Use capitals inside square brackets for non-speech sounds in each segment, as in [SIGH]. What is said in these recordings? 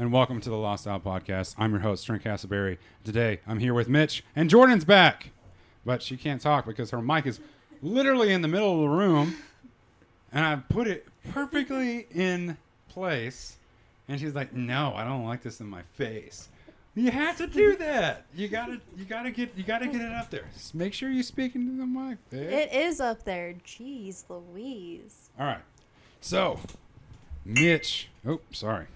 And welcome to the Lost Owl Podcast. I'm your host, Trent Castleberry. Today I'm here with Mitch and Jordan's back, but she can't talk because her mic is literally in the middle of the room, and I put it perfectly in place. And she's like, "No, I don't like this in my face." You have to do that. You gotta, you gotta get, you gotta get it up there. Just make sure you speak into the mic. babe. It is up there. Jeez Louise. All right. So, Mitch. Oh, sorry.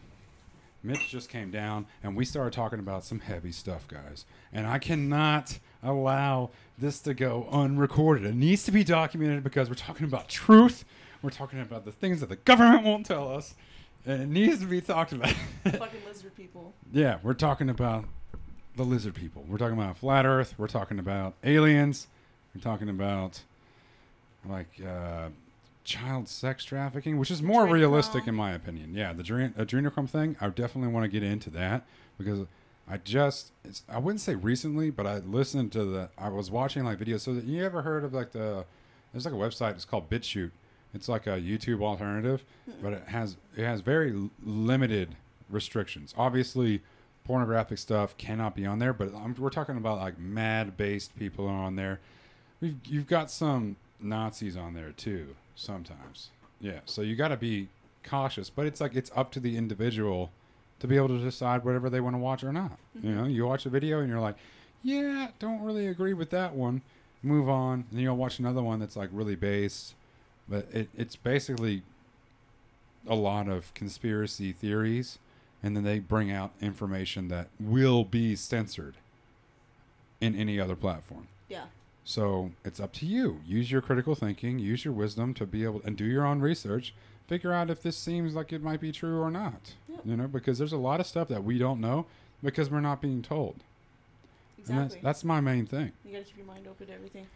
Mitch just came down and we started talking about some heavy stuff, guys. And I cannot allow this to go unrecorded. It needs to be documented because we're talking about truth. We're talking about the things that the government [LAUGHS] won't tell us. And it needs to be talked about. [LAUGHS] Fucking lizard people. yeah, we're talking about the lizard people. We're talking about flat Earth. We're talking about aliens. We're talking about like uh, child sex trafficking, which is more Adrenochrome. realistic in my opinion. Yeah, the adren- uh, adrenochrome thing. I definitely want to get into that because I just it's, I wouldn't say recently, but I listened to the I was watching like videos. So that you ever heard of like the there's like a website. It's called BitChute. It's like a YouTube alternative, but it has it has very l- limited restrictions. Obviously, pornographic stuff cannot be on there, but I'm, we're talking about like mad based people are on there. We've you've got some Nazis on there too sometimes. Yeah, so you got to be cautious, but it's like it's up to the individual to be able to decide whatever they want to watch or not. You mm-hmm. know, you watch a video and you're like, yeah, don't really agree with that one. Move on, and then you'll watch another one that's like really based, but it, it's basically a lot of conspiracy theories, and then they bring out information that will be censored in any other platform. Yeah. So it's up to you. Use your critical thinking, use your wisdom to be able and do your own research. Figure out if this seems like it might be true or not. Yep. You know, because there's a lot of stuff that we don't know because we're not being told. And Exactly. that's that's my main thing. you gotta keep your mind open to everything.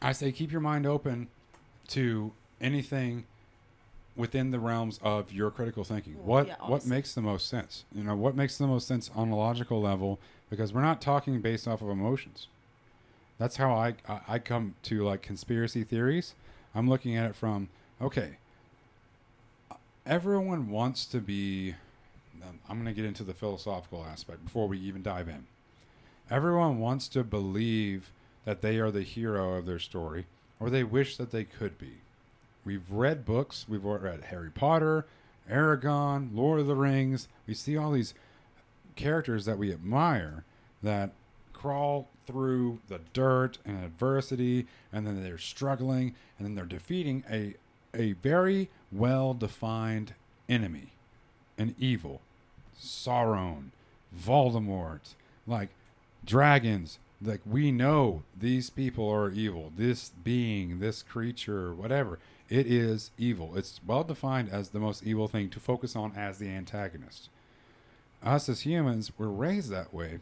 I say keep your mind open to anything within the realms of your critical thinking. Well, what yeah, what makes the most sense? You know, what makes the most sense on a logical level because we're not talking based off of emotions. That's how I I, I come to like conspiracy theories. I'm looking at it from okay, everyone wants to be um, I'm going to get into the philosophical aspect before we even dive in. Everyone wants to believe that they are the hero of their story, or they wish that they could be. We've read books, we've read Harry Potter, Aragorn, Lord of the Rings. We see all these characters that we admire that crawl through the dirt and adversity, and then they're struggling, and then they're defeating a, a very well defined enemy, an evil. Sauron, Voldemort, like dragons. Like we know these people are evil. This being, this creature, whatever, it is evil. It's well defined as the most evil thing to focus on as the antagonist. Us as humans, we're raised that way.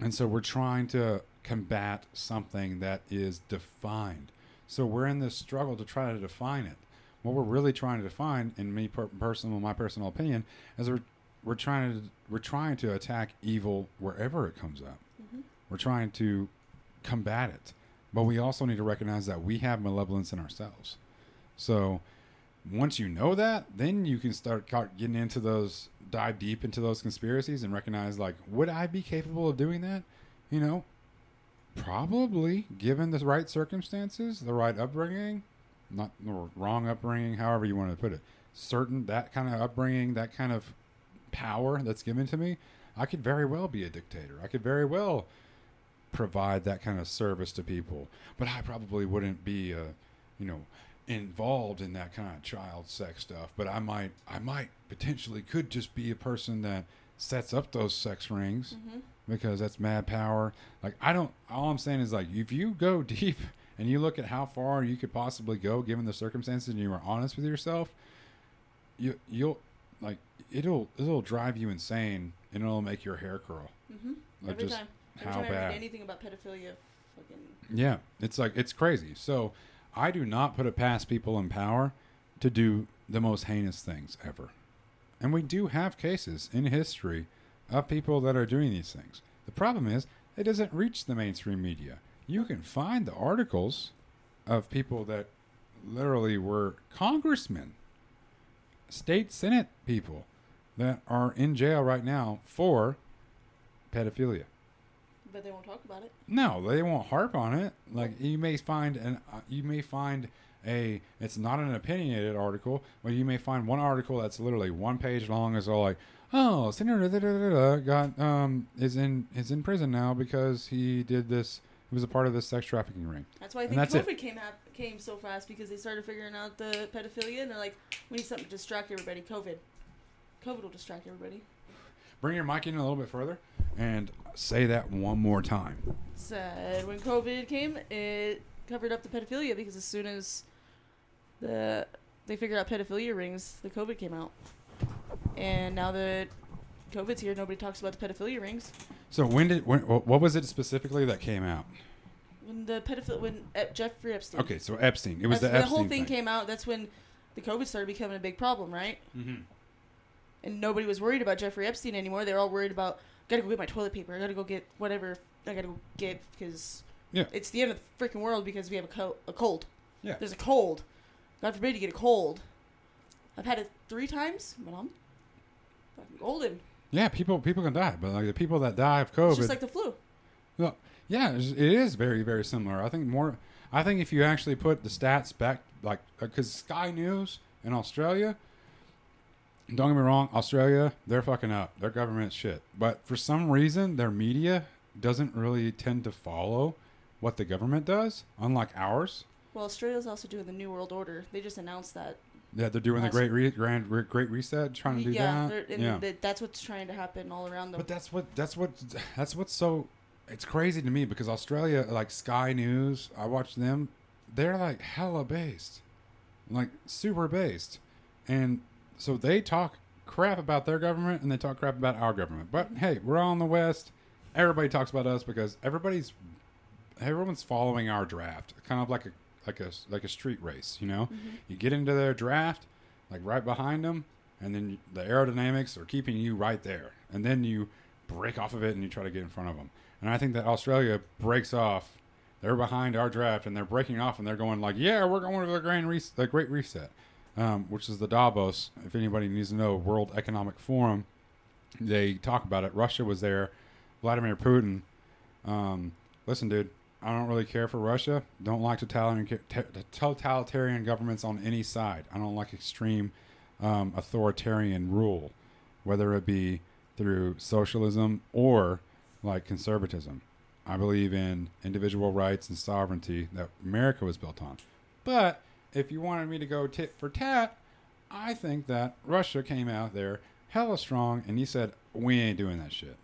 And so we're trying to combat something that is defined. So we're in this struggle to try to define it. What we're really trying to define, in me per- personal, my personal opinion, is we're we're trying to we're trying to attack evil wherever it comes up. Mm-hmm. We're trying to combat it, but we also need to recognize that we have malevolence in ourselves. So once you know that, then you can start getting into those, dive deep into those conspiracies and recognize like, would I be capable of doing that? You know, probably given the right circumstances, the right upbringing, not the wrong upbringing, however you want to put it. Certain that kind of upbringing, that kind of power that's given to me, I could very well be a dictator. I could very well provide that kind of service to people, but I probably wouldn't be, a, you know, involved in that kind of child sex stuff. But I might, I might potentially could just be a person that sets up those sex rings because that's mad power. Like I don't. All I'm saying is like if you go [LAUGHS] deep and you look at how far you could possibly go given the circumstances and you are honest with yourself, you you'll like it'll it'll drive you insane and it'll make your hair curl. Mm-hmm. Like Every just time. Every how time bad. read anything about pedophilia, fucking Yeah, it's like it's crazy. So I do not put it past people in power to do the most heinous things ever. And we do have cases in history of people that are doing these things. The problem is it doesn't reach the mainstream media. You can find the articles of people that literally were congressmen, state senate people that are in jail right now for pedophilia. But they won't talk about it. No, they won't harp on it. Like you may find an uh, you may find a it's not an opinionated article, but you may find one article that's literally one page long is all like, oh, Senator da, da, da, da, got um is in is in prison now because he did this. He was a part of this sex trafficking ring. That's why I think that's it. COVID came hap- came so fast because they started figuring out the pedophilia and they're like, we need something to distract everybody. COVID. COVID will distract everybody. Bring your mic in a little bit further and say that one more time. Said when COVID came, it covered up the pedophilia because as soon as the they figured out pedophilia rings, the COVID came out. And now that COVID's here, nobody talks about the pedophilia rings. So when did when, what was it specifically that came out? When the pedophile, when uh, Jeffrey Epstein. Okay, so Epstein. It was That's the when Epstein the whole thing, came out. That's when the COVID started becoming a big problem, right? Mm-hmm. And nobody was worried about Jeffrey Epstein anymore. They're all worried about gotta go get my toilet paper. I gotta go get whatever I gotta go get because Yeah. it's the end of the freaking world because we have a, co- a cold. Yeah. There's a cold. God forbid you get a cold. I've had it three times, but I'm fucking golden. Yeah, people people can die, but like the people that die of COVID, It's just like the flu. Well, yeah, it is very, very similar. I think more. I think if you actually put the stats back, like, uh, because Sky News in Australia, don't get me wrong, Australia, they're fucking up. Their government's shit. But for some reason, their media doesn't really tend to follow what the government does, unlike ours. Well, Australia's also doing the New World Order. They just announced that. Yeah, they're doing the great, re- grand, re- great reset, trying to do yeah, that. yeah, that- that's what's trying to happen all around them. But that's what that's what that's what's so it's crazy to me because Australia like Sky News, I watch them, they're like hella based. Like super based. And so they talk crap about their government and they talk crap about our government. But hey, we're all in the West. Everybody talks about us because everybody's everyone's following our draft. Kind of like a like a like a street race, you know? Mm-hmm. You get into their draft, like right behind them, and then the aerodynamics are keeping you right there. And then you break off of it and you try to get in front of them. And I think that Australia breaks off. They're behind our draft and they're breaking off and they're going like, yeah, we're going to the grand res- the Great Reset, um, which is the Davos. If anybody needs to know, World Economic Forum. They talk about it. Russia was there. Vladimir Putin. Um, listen, dude, I don't really care for Russia. Don't like totalitarian, totalitarian governments on any side. I don't like extreme um, authoritarian rule, whether it be through socialism or like conservatism. I believe in individual rights and sovereignty that America was built on. But if you wanted me to go tit for tat, I think that Russia came out there hella strong and he said, We ain't doing that shit.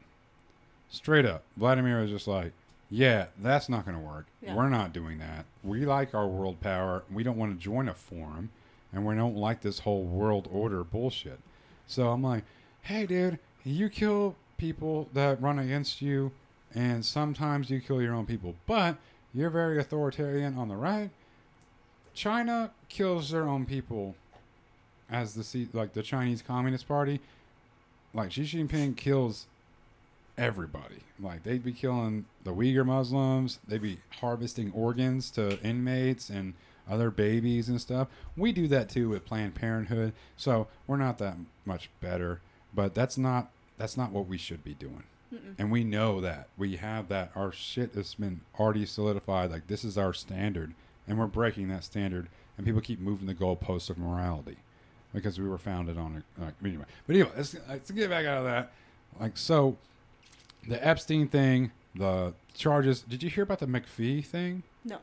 Straight up. Vladimir was just like, Yeah, that's not going to work. Yeah. We're not doing that. We like our world power. We don't want to join a forum and we don't like this whole world order bullshit. So I'm like, Hey, dude, you kill people that run against you and sometimes you kill your own people, but you're very authoritarian on the right. China kills their own people as the like the Chinese Communist Party. Like Xi Jinping kills everybody. Like they'd be killing the Uyghur Muslims. They'd be harvesting organs to inmates and other babies and stuff. We do that too with Planned Parenthood. So we're not that much better, but that's not that's not what we should be doing. Mm-mm. And we know that. We have that. Our shit has been already solidified. Like, this is our standard. And we're breaking that standard. And people keep moving the goalposts of morality because we were founded on it. Like, anyway. But anyway, let's, let's get back out of that. Like, so the Epstein thing, the charges. Did you hear about the McAfee thing? No.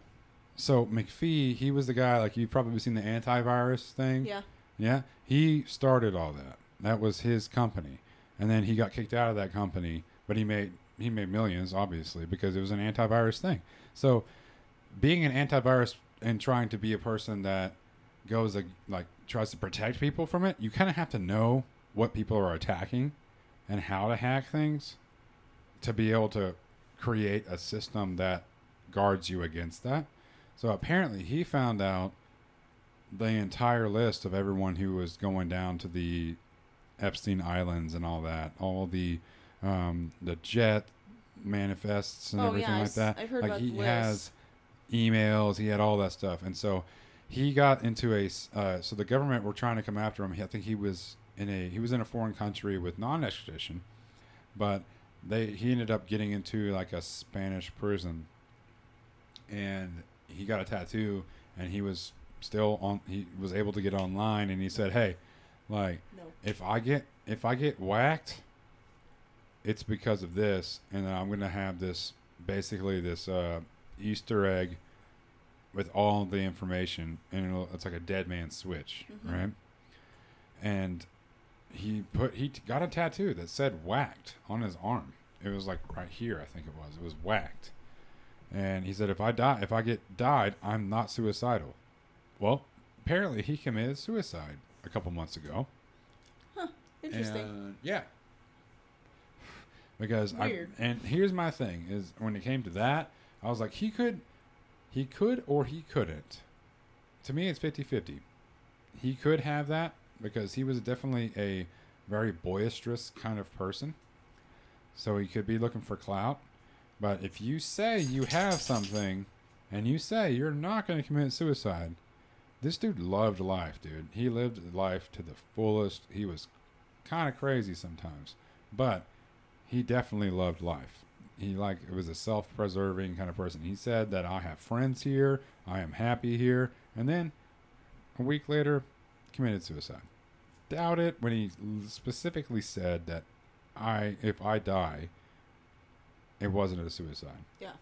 So, McAfee, he was the guy, like, you've probably seen the antivirus thing. Yeah. Yeah, he started all that. That was his company, and then he got kicked out of that company. But he made he made millions, obviously, because it was an antivirus thing. So, being an antivirus and trying to be a person that goes like, like tries to protect people from it, you kind of have to know what people are attacking and how to hack things to be able to create a system that guards you against that. So apparently, he found out the entire list of everyone who was going down to the Epstein Islands and all that, all the um, the jet manifests and Oh, everything yeah, like that. I've heard like about he has emails, he had all that stuff, and so he got into a. Uh, so the government were trying to come after him. I think he was in a he was in a foreign country with non-extradition, but they he ended up getting into like a Spanish prison, and he got a tattoo, and he was still on. He was able to get online, and he said, "Hey, like No. if I get if I get whacked, it's because of this, and then I'm gonna have this basically this uh, Easter egg with all the information, and it's like a dead man switch, Mhm. right? And he put he t- got a tattoo that said whacked on his arm. It was like right here, I think it was. It was whacked, and he said if I die, if I get died, I'm not suicidal. Well, apparently he committed suicide a couple months ago. Huh. Interesting. And, yeah. [SIGHS] Because Weird. I and here's my thing is when it came to that, I was like he could he could or he couldn't. To me it's 50-50. He could have that because he was definitely a very boisterous kind of person. So he could be looking for clout. But if you say you have something and you say you're not going to commit suicide, this dude loved life, dude. He lived life to the fullest. He was kind of crazy sometimes, but he definitely loved life. He like it was a self-preserving kind of person. He said that I have friends here, I am happy here, and then a week later committed suicide. Doubt it when he specifically said that I if I die it wasn't a suicide. Yeah.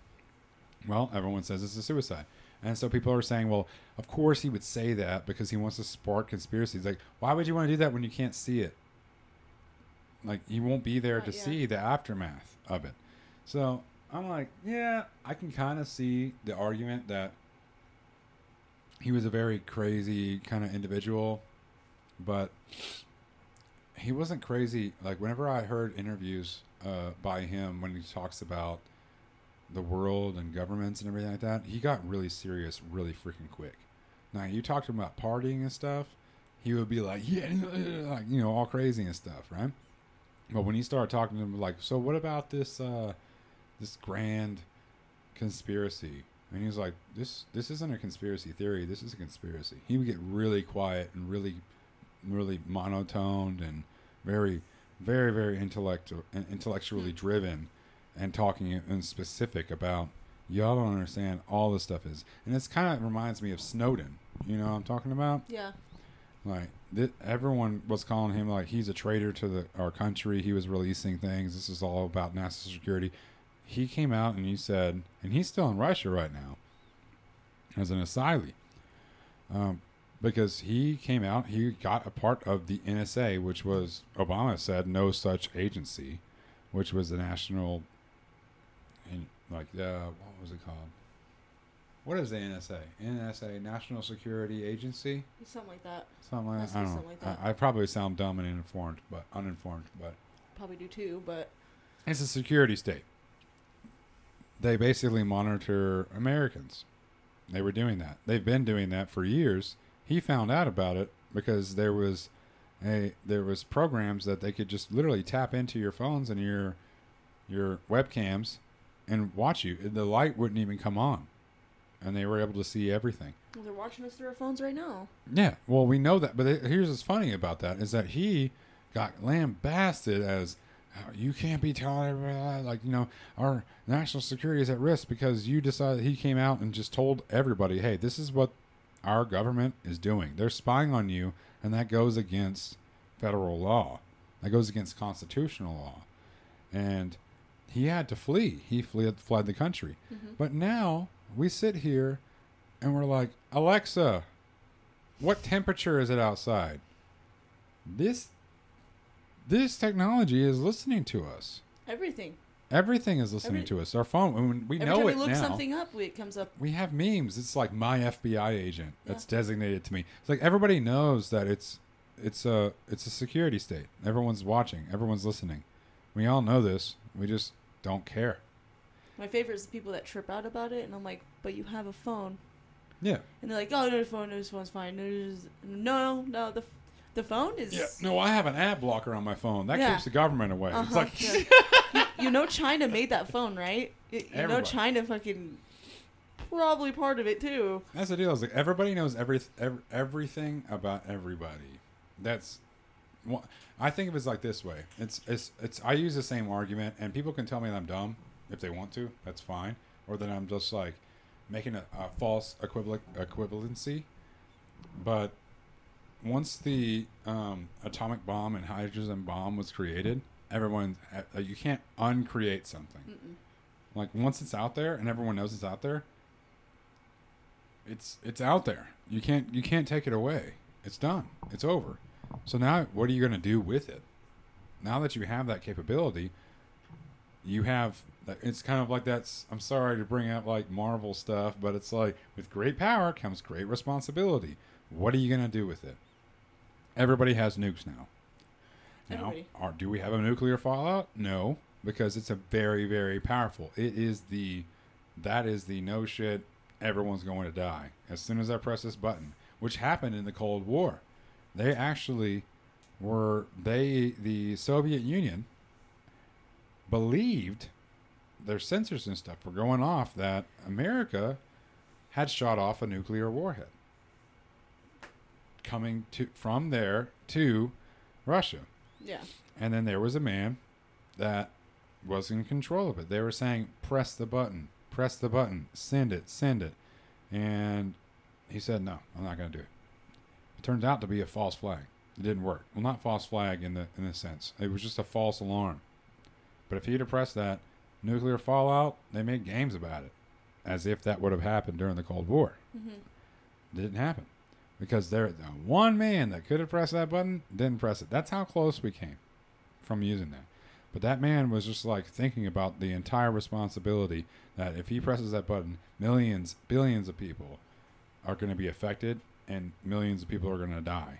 Well, everyone says it's a suicide. And so people are saying, well, of course he would say that because he wants to spark conspiracies. Like, why would you want to do that when you can't see it? Like, you won't be there Uh, to yeah. see the aftermath of it. So I'm like, yeah, I can kind of see the argument that he was a very crazy kind of individual, but he wasn't crazy. Like, whenever I heard interviews uh, by him when he talks about the world and governments and everything like that, he got really serious really freaking quick. Now, you talked to him about partying and stuff, he would be like, yeah, [LAUGHS] like, you know, all crazy and stuff, right? But when he started talking to him, like, so what about this, uh, this grand conspiracy? And he's like, this, this isn't a conspiracy theory. This is a conspiracy. He would get really quiet and really, really monotoned and very, very, very intellectual, intellectually hmm. driven and talking in specific about y'all don't understand all this stuff is and this kind of reminds me of snowden you know what i'm talking about Yeah. like th- everyone was calling him like he's a traitor to the our country he was releasing things this is all about national security he came out and he said and he's still in russia right now as an asylee um, because he came out he got a part of the nsa which was obama said no such agency which was the national and like uh, what was it called what is the nsa nsa national security agency Something like that. Something like that. I don't something like that. I, I probably sound dumb and uninformed, but uninformed. But Probably do too, but it's a security state. They basically monitor Americans. They were doing that. They've been doing that for years. He found out about it because there was a there was programs that they could just literally tap into your phones and your your webcams and watch you. The light wouldn't even come on, and they were able to see everything. well, they're watching us through our phones right now. Yeah, well, we know that, but here's what's funny about that is that he got lambasted as "Oh, you can't be telling everybody that. like you know our national security is at risk because you decided he came out and just told everybody, hey, this is what our government is doing. They're spying on you, and that goes against federal law. That goes against constitutional law, and he had to flee. He fled fled the country, Mhm. but now we sit here and we're like, Alexa, what temperature is it outside? This this technology is listening to us. Everything. Everything is listening Every- to us. Our phone, we Every know time we it look now. something up, it comes up. We have memes. It's like my FBI agent that's Yeah. designated to me. It's like everybody knows that it's it's a it's a security state. Everyone's watching. Everyone's listening. We all know this. We just don't care. My favorite is the people that trip out about it, and I'm like, but you have a phone. Yeah. And they're like, oh, no, the phone, no, this phone's fine. No, this- no, no, the, the phone is. Yeah. No, I have an ad blocker on my phone. That Yeah. keeps the government away. Uh-huh, like yeah. [LAUGHS] you, you know, China made that phone, right? You, you know, China fucking probably part of it too. That's the deal. Is like everybody knows every, ev everything about everybody. That's I think of it as like this way. It's it's it's. I use the same argument, and people can tell me that I'm dumb if they want to. That's fine. Or that I'm just like making a, a false equivalent equivalency. But once the um, atomic bomb and hydrogen bomb was created, everyone uh, you can't uncreate something. Mm-mm. Like once it's out there and everyone knows it's out there, it's it's out there. You can't you can't take it away. It's done. It's over. So now what are you going to do with it? Now that you have that capability, you have it's kind of like that's I'm sorry to bring up like Marvel stuff, but it's like with great power comes great responsibility. What are you going to do with it? Everybody has nukes now. Now, are, do we have a nuclear fallout? No, because it's a very, very powerful. It is the, that is the no shit. Everyone's going to die as soon as I press this button, which happened in the Cold War. They actually were they the Soviet Union believed their sensors and stuff were going off that America had shot off a nuclear warhead coming to from there to Russia. Yeah. And then there was a man that was in control of it. They were saying, press the button, press the button, send it, send it. And he said, no, I'm not going to do it. It turns out to be a false flag. It didn't work. Well, not false flag in the in the sense. It was just a false alarm. But if he'd have pressed that nuclear fallout, they made games about it, as if that would have happened during the Cold War. Mm-hmm. It didn't happen because there the one man that could have pressed that button didn't press it. That's how close we came from using that. But that man was just like thinking about the entire responsibility that if he presses that button, millions, billions of people are going to be affected and millions of people are going to die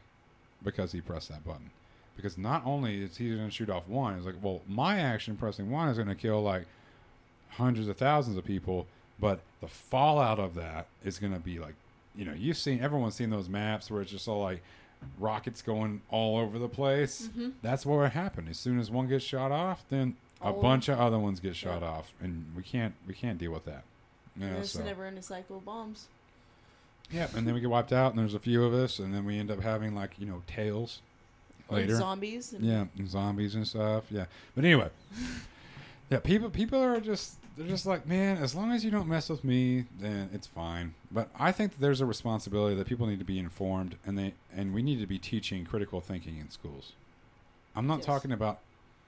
because he pressed that button. Because not only is he going to shoot off one, it's like, well, my action pressing one is going to kill like hundreds of thousands of people, but the fallout of that is going to be like, you know, you've seen everyone's seen those maps where it's just all like rockets going all over the place. Mm-hmm. That's what would happen. As soon as one gets shot off, then a bunch of other ones get Yeah. shot off, and we can't we can't deal with that. And Yeah, it's so. a never-ending cycle of bombs. yeah, and then we get wiped out, and there's a few of us, and then we end up having like you know tails later. zombies. And Yeah, and zombies and stuff. Yeah, but anyway, yeah, people people are just they're just like, man, as long as you don't mess with me, then it's fine. But I think that there's a responsibility that people need to be informed, and they and we need to be teaching critical thinking in schools. I'm not Yes. talking about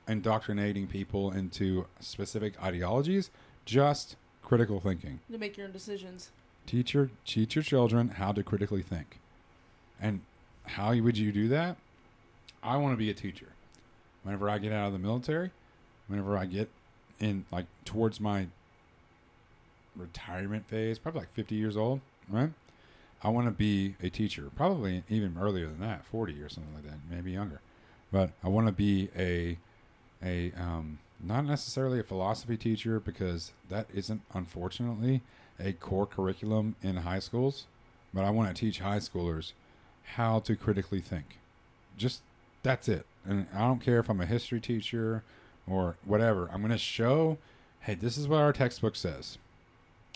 indoctrinating people into specific ideologies, just critical thinking. To make your own decisions. Teach your teach your children how to critically think. And how would you do that? I want to be a teacher. Whenever I get out of the military, whenever I get in like towards my retirement phase, probably like 50 years old, right? I want to be a teacher, probably even earlier than that, 40 or something like that, maybe younger. But I want to be a a um, not necessarily a philosophy teacher because that isn't unfortunately a core curriculum in high schools. But I want to teach high schoolers how to critically think. Just that's it. And I don't care if I'm a history teacher or whatever. I'm going to show, hey, this is what our textbook says.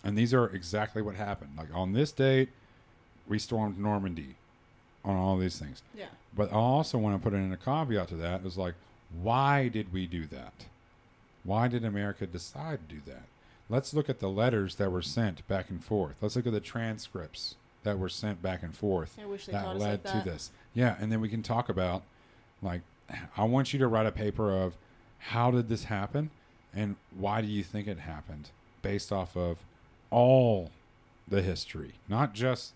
And these are exactly what happened. Like on this date, we stormed Normandy on all these things. Yeah. But I also want to put in a caveat to that is like, why did we do that? Why did America decide to do that? Let's look at the letters that were sent back and forth. Let's look at the transcripts that were sent back and forth I wish they that led like that. to this. Yeah, and then we can talk about like I want you to write a paper of how did this happen and why do you think it happened based off of all the history, not just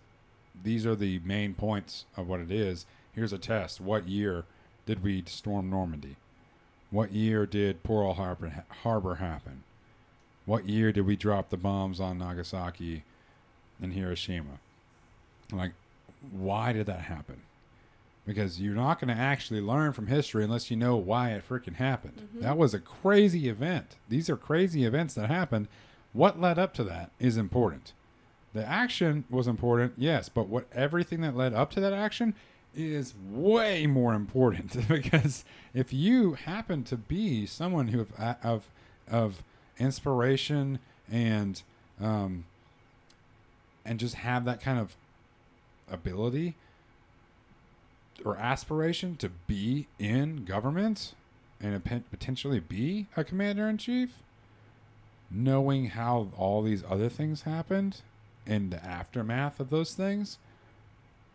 these are the main points of what it is. Here's a test. What year did we storm Normandy? What year did Pearl Harbor, Harbor happen? What year did we drop the bombs on Nagasaki and Hiroshima? Like, why did that happen? Because you're not going to actually learn from history unless you know why it freaking happened. Mhm. That was a crazy event. These are crazy events that happened. What led up to that is important. The action was important, yes, but what everything that led up to that action is way more important [LAUGHS] because if you happen to be someone who have, of of inspiration and um, and just have that kind of ability, or aspiration to be in government and potentially be a commander in chief, knowing how all these other things happened and the aftermath of those things,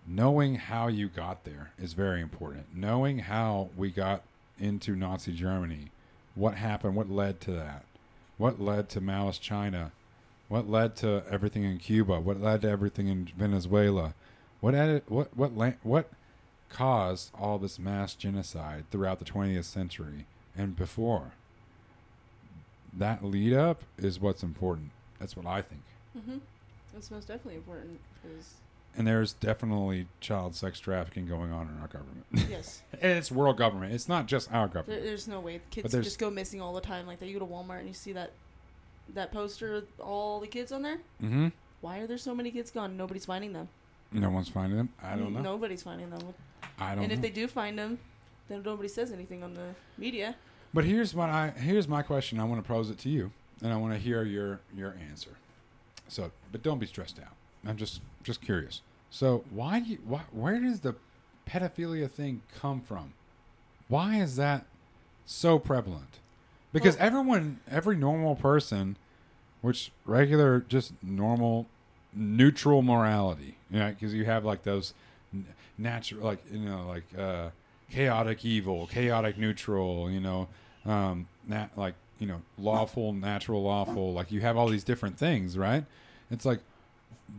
knowing how you got there is very important. Knowing how we got into Nazi Germany, what happened, what led to that, what led to Maoist China, what led to everything in Cuba, what led to everything in Venezuela, what added, what what what caused all this mass genocide throughout the 20th century and before. That lead up is what's important. That's what I think. Mm-hmm. That's most definitely important And there's definitely child sex trafficking going on in our government. yes, [LAUGHS] and it's world government. It's not just our there, government. there's no way kids just go missing all the time like that. You go to Walmart and you see that that poster with all the kids on there. Mm-hmm. Why are there so many kids gone? Nobody's finding them. No one's finding them. I don't know. Nobody's finding them. I don't know. And know. if they do find them, then nobody says anything on the media. But here's what I here's my question. I want to pose it to you, and I want to hear your your answer. So, but don't be stressed out. I'm just just curious. So, why do you why, where does the pedophilia thing come from? Why is that so prevalent? Because Well- everyone, every normal person, which regular, just normal, neutral morality, you know, because you have like those natural, like you know, like uh, chaotic evil, chaotic neutral, you know, um, nat- like you know, lawful, natural, lawful. Like you have all these different things, right? It's like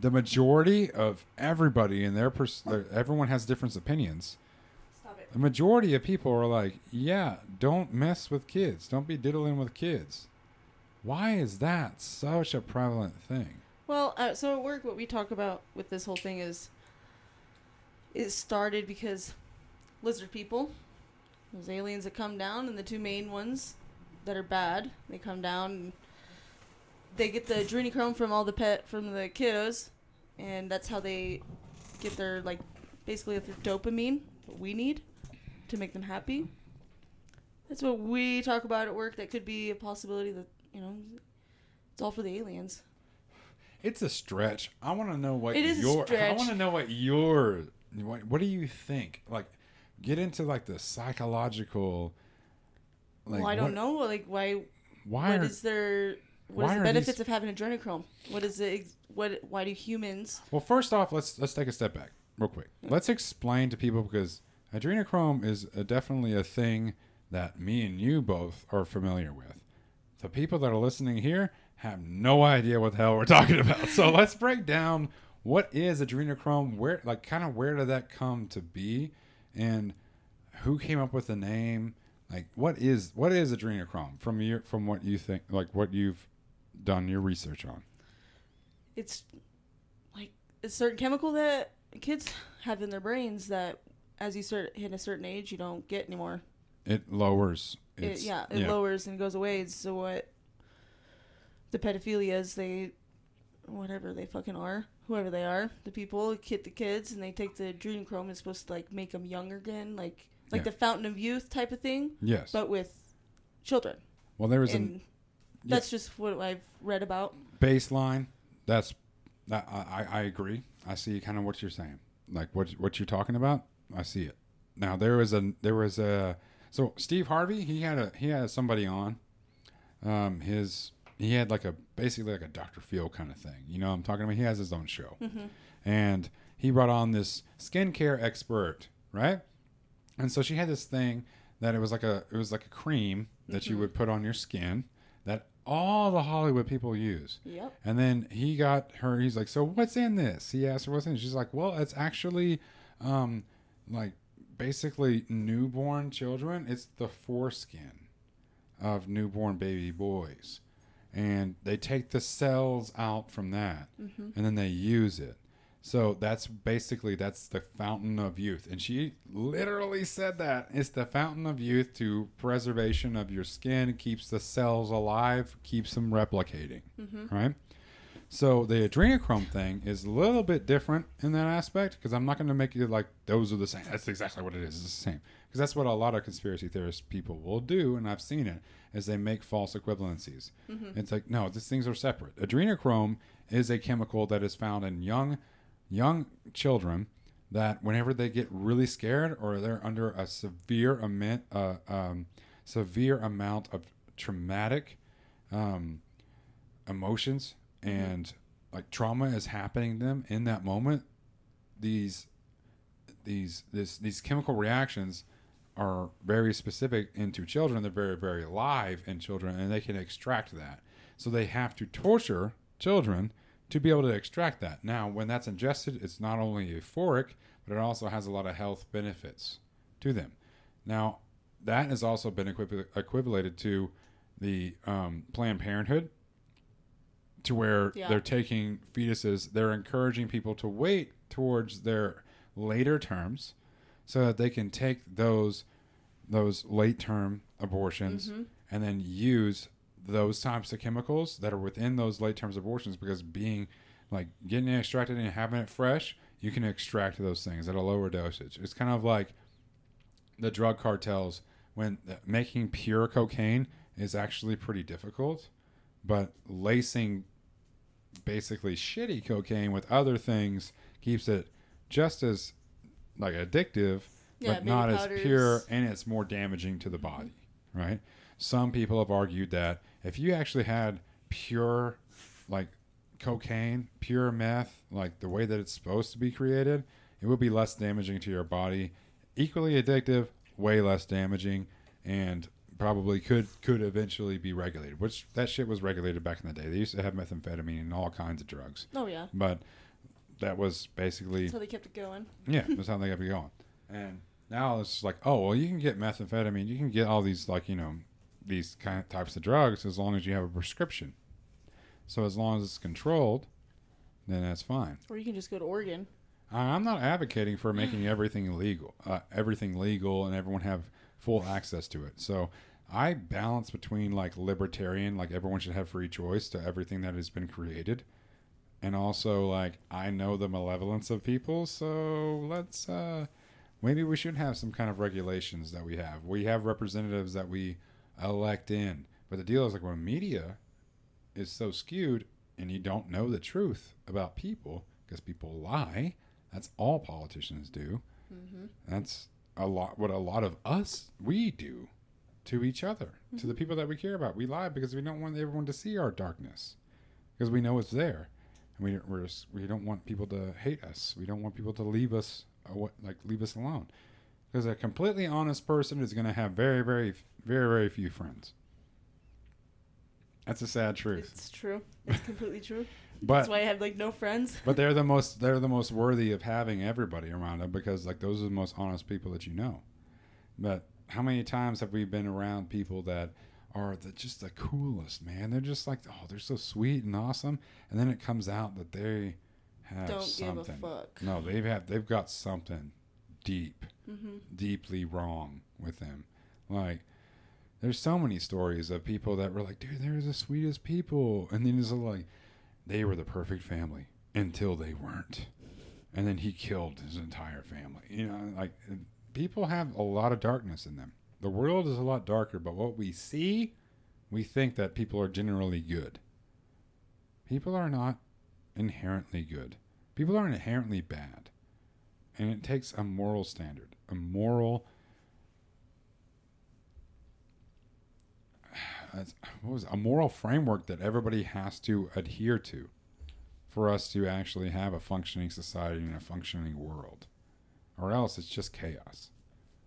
the majority of everybody in their pers- their- everyone has different opinions. The majority of people are like, yeah, don't mess with kids. Don't be diddling with kids. Why is that such a prevalent thing? Well, uh, so at work, what we talk about with this whole thing is it started because lizard people, those aliens that come down, and the two main ones that are bad, they come down and they get the adrenochrome from all the pet from the kiddos, and that's how they get their like basically their dopamine what we need to make them happy. That's what we talk about at work. That could be a possibility that you know it's all for the aliens. It's a stretch. I want to know what It is a your. [LAUGHS] I want to know what your. What, what do you think? Like, get into like the psychological. Like, well, I don't what- know. Like, why? Why What are, is there? What is the benefits these- of having adrenochrome? What is it? What? Why do humans? Well, first off, let's let's take a step back real quick. Let's explain to people because adrenochrome is a, definitely a thing that me and you both are familiar with. The people that are listening here have no idea what the hell we're [LAUGHS] talking about. So let's break down what is adrenochrome, where like kind of where did that come to be, and who came up with the name. Like what is what is adrenochrome from your from what you think like what you've done your research on? It's like a certain chemical that kids have in their brains that, as you start hitting a certain age, you don't get anymore. It lowers. It, yeah, it lowers and goes away. So what? The pedophilias, they, whatever they fucking are, whoever they are, the people hit the kids and they take the adrenochrome. It's supposed to like make them young again, like like Yeah. the fountain of youth type of thing, Yes. but with children. well, there was a and that's just what I've read about. baseline. That's that. I, I I agree. I see kind of what you're saying. Like what what you're talking about. I see it. Now there was a there was a so Steve Harvey. He had a he had somebody on. Um, his he had like a basically like a Dr. Phil kind of thing. You know, what I'm talking about. He has his own show, and he brought on this skincare expert, right? And so she had this thing that it was like a it was like a cream that you would put on your skin that all the Hollywood people use. Yep. And then he got her. He's like, "So what's in this?" He asked her, "What's in?" it?" She's like, "Well, it's actually, um, like basically newborn children. It's the foreskin of newborn baby boys, and they take the cells out from that, mm-hmm. and then they use it. So that's basically that's the fountain of youth, and she literally said that it's the fountain of youth to preservation of your skin, keeps the cells alive, keeps them replicating, mm-hmm. right? So the adrenochrome thing is a little bit different in that aspect because I'm not going to make it like those are the same. That's exactly what it is. It's the same because that's what a lot of conspiracy theorist people will do, and I've seen it, is they make false equivalencies. It's like no, these things are separate. Adrenochrome is a chemical that is found in young young children that whenever they get really scared or they're under a severe amount, uh, um, severe amount of traumatic um, emotions and like trauma is happening to them in that moment, these these this these chemical reactions are very specific into children. They're very very live in children, and they can extract that. So they have to torture children to be able to extract that. Now, when that's ingested, it's not only euphoric, but it also has a lot of health benefits to them. Now, that has also been equiv- equivalated to the um, Planned Parenthood, to where Yeah. they're taking fetuses, they're encouraging people to wait towards their later terms so that they can take those those late term abortions Mhm. and then use those types of chemicals that are within those late term abortions because being like getting it extracted and having it fresh, you can extract those things at a lower dosage. It's kind of like the drug cartels when making pure cocaine is actually pretty difficult, but lacing basically shitty cocaine with other things keeps it just as like addictive Yeah, but not as pure and it's more damaging to the mm-hmm. body, right? Some people have argued that if you actually had pure like cocaine, pure meth, like the way that it's supposed to be created, it would be less damaging to your body, equally addictive, way less damaging and probably could could eventually be regulated, which that shit was regulated back in the day. They used to have methamphetamine and all kinds of drugs. Oh yeah. But that was basically [LAUGHS] That's how they kept it going. yeah, that's how they got it going. And now it's like, oh well, you can get methamphetamine, you can get all these like you know these kind of types of drugs as long as you have a prescription. So as long as it's controlled, then that's fine. Or you can just go to Oregon. I- I'm not advocating for making [LAUGHS] everything illegal, uh, everything legal, and everyone have full access to it. So I balance between like libertarian, like everyone should have free choice to everything that has been created, and also like I know the malevolence of people, so let's uh, maybe we should have some kind of regulations that we have. We have representatives that we elect in, but the deal is like when media is so skewed and you don't know the truth about people because people lie. That's all politicians do. Mm-hmm. That's a lot what a lot of us we do to each other, to the people that we care about. We lie because we don't want everyone to see our darkness because we know it's there, and we we're, just- we don't want people to hate us. We don't want people to leave us uh, like leave us alone. Because a completely honest person is going to have very, very, very, very few friends. That's a sad truth. It's true. It's completely true. [LAUGHS] But That's why I have like no friends. but they're the most they're the most worthy of having everybody around them because like those are the most honest people that you know. But how many times have we been around people that are the, just the coolest man? They're just like oh they're so sweet and awesome, and then it comes out that they have Don't something. give a fuck. No, they've had they've got something deep, Mm-hmm. deeply wrong with them. Like there's so many stories of people that were like, dude, they're the sweetest people, and then it's like they were the perfect family until they weren't, and then he killed his entire family. You know, like people have a lot of darkness in them. The world is a lot darker, but what we see, we think that people are generally good. People are not inherently good. People are inherently bad. And it takes a moral standard, a moral what was it? a moral framework that everybody has to adhere to for us to actually have a functioning society and a functioning world. Or else it's just chaos.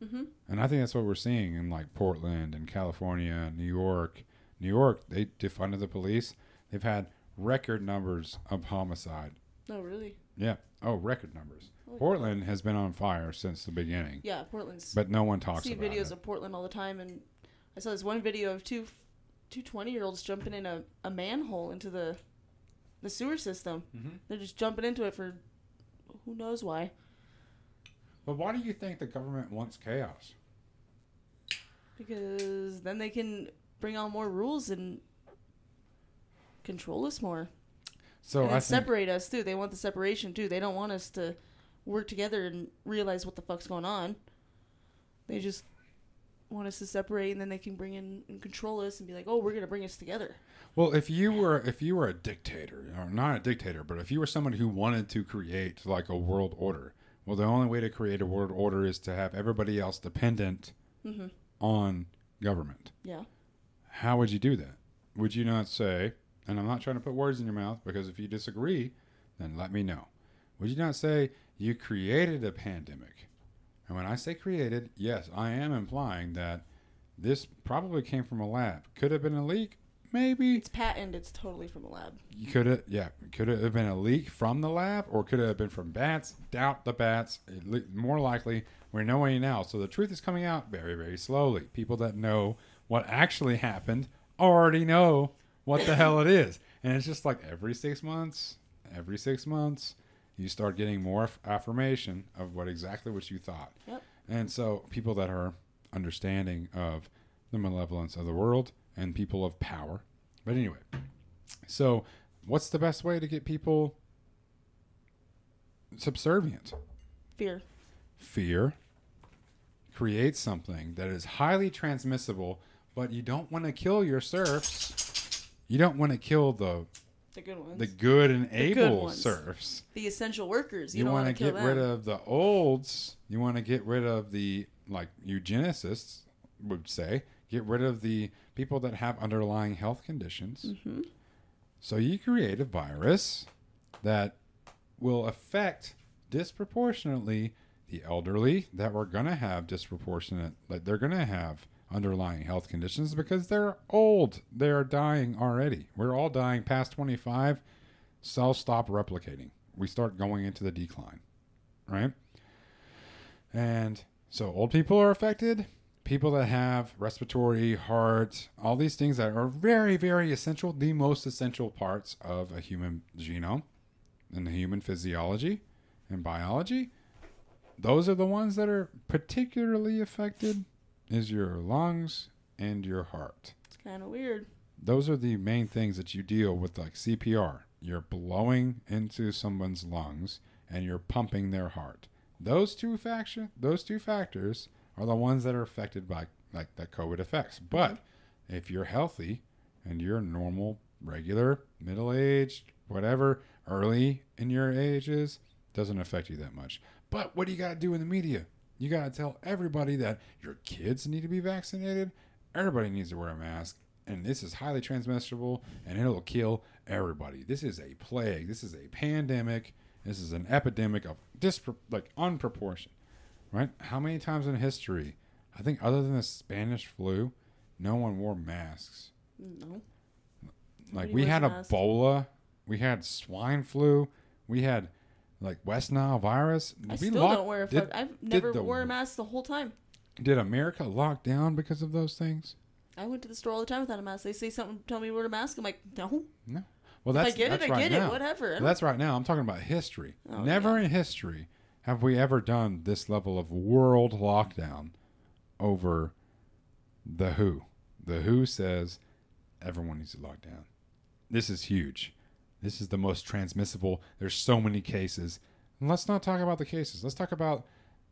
Mm-hmm. And I think that's what we're seeing in like Portland and California, New York. New York, they defunded the police. They've had record numbers of homicide. No, really. Yeah. Oh, record numbers. Holy Portland has been on fire since the beginning, Yeah, Portland's. but no one I talks see about videos it. of Portland all the time, and I saw this one video of two two 20 year olds jumping in a, a manhole into the the sewer system. Mhm. They're just jumping into it for who knows why. But why do you think the government wants chaos? Because then they can bring on more rules and control us more. So and I separate us too. They want the separation too. They don't want us to work together and realize what the fuck's going on. They just want us to separate, and then they can bring in and control us and be like, "Oh, we're gonna bring us together." Well, if you were if you were a dictator, or not a dictator, but if you were someone who wanted to create like a world order, Well, the only way to create a world order is to have everybody else dependent Mm-hmm. on government. Yeah. How would you do that? Would you not say, and I'm not trying to put words in your mouth because if you disagree, then let me know. Would you not say you created a pandemic? And when I say created, yes, I am implying that this probably came from a lab. Could have been a leak, maybe. It's patent. It's totally from a lab. You could have, yeah, could it have been a leak from the lab, or could it have been from bats? Doubt the bats. Le- More likely, we're knowing now. So the truth is coming out very, very slowly. People that know what actually happened already know what the hell it [LAUGHS] is, and it's just like every six months, every six months, you start getting more aff- affirmation of what exactly what you thought. Yep. And so people that are understanding of the malevolence of the world and people of power. But anyway, so what's the best way to get people subservient? Fear. Fear. Create something that is highly transmissible, but you don't want to kill your serfs. You don't want to kill the The good ones. the good and The able ones. serfs. The essential workers. You, You, don't want to get kill rid of the olds. You want to get rid of the like eugenicists would say. Get rid of the people that have underlying health conditions. Mhm. So you create a virus that will affect disproportionately the elderly that we're going to have disproportionate like they're going to have underlying health conditions because they're old. They are dying already. We're all dying past 25. Cells stop replicating. We start going into the decline, right? And so old people are affected. People that have respiratory, heart, all these things that are very, very essential, the most essential parts of a human genome and the human physiology and biology, those are the ones that are particularly affected is your lungs and your heart. It's kind of weird. Those are the main things that you deal with like CPR. You're blowing into someone's lungs and you're pumping their heart. Those two faction those two factors are the ones that are affected by like that COVID affects. But if you're healthy and you're normal, regular, middle aged, whatever, early in your ages, doesn't affect you that much. But what do you got to do in the media? You got to tell everybody that your kids need to be vaccinated. Everybody needs to wear a mask. And this is highly transmissible and it'll kill everybody. This is a plague. This is a pandemic. This is an epidemic of dispro- like unproportioned. Right? How many times in history, I think other than the Spanish flu, no one wore masks. No. Like Nobody we had a mask. Ebola, we had swine flu, we had like West Nile virus. I we still locked- don't wear a did, I've never the- wore a mask the whole time. did America lock down because of those things? I went to the store all the time without a mask. They say something, tell me to wear a mask. I'm like, no. No. Well, If that's I get that's it, I right get now. it. Whatever. Well, that's right now. I'm talking about history. Oh, Never in history have we ever done this level of world lockdown over the WHO. The WHO says everyone needs to lock down. This is huge. This is the most transmissible. There's so many cases. And let's not talk about the cases. Let's talk about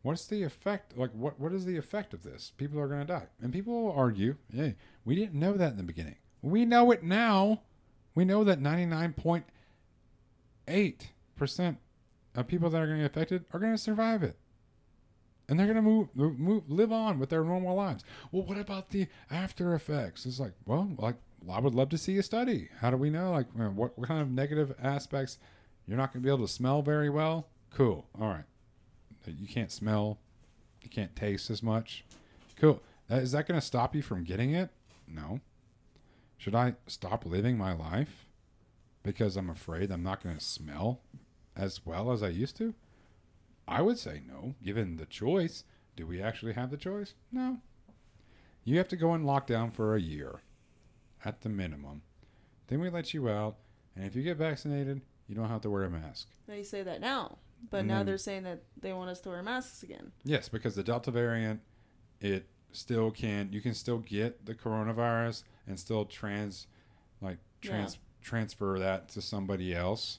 what's the effect like what what is the effect of this? People are going to die. And people will argue, "Hey, we didn't know that in the beginning. We know it now. We know that 99.8% people that are going to get affected are going to survive it. And they're going to move, move, live on with their normal lives. Well, what about the after effects? It's like, well, like I would love to see a study. How do we know? Like, what, what kind of negative aspects? You're not going to be able to smell very well. Cool. All right. You can't smell. You can't taste as much. Cool. Uh, Is that going to stop you from getting it? No. Should I stop living my life because I'm afraid I'm not going to smell as well as I used to? I would say no, given the choice. Do we actually have the choice? No. You have to go in lockdown for a year at the minimum. Then we let you out, and if you get vaccinated, you don't have to wear a mask. They say that now. But And now then- they're saying that they want us to wear masks again. Yes, because the Delta variant, it still can you can still get the coronavirus and still trans like trans transfer that to somebody else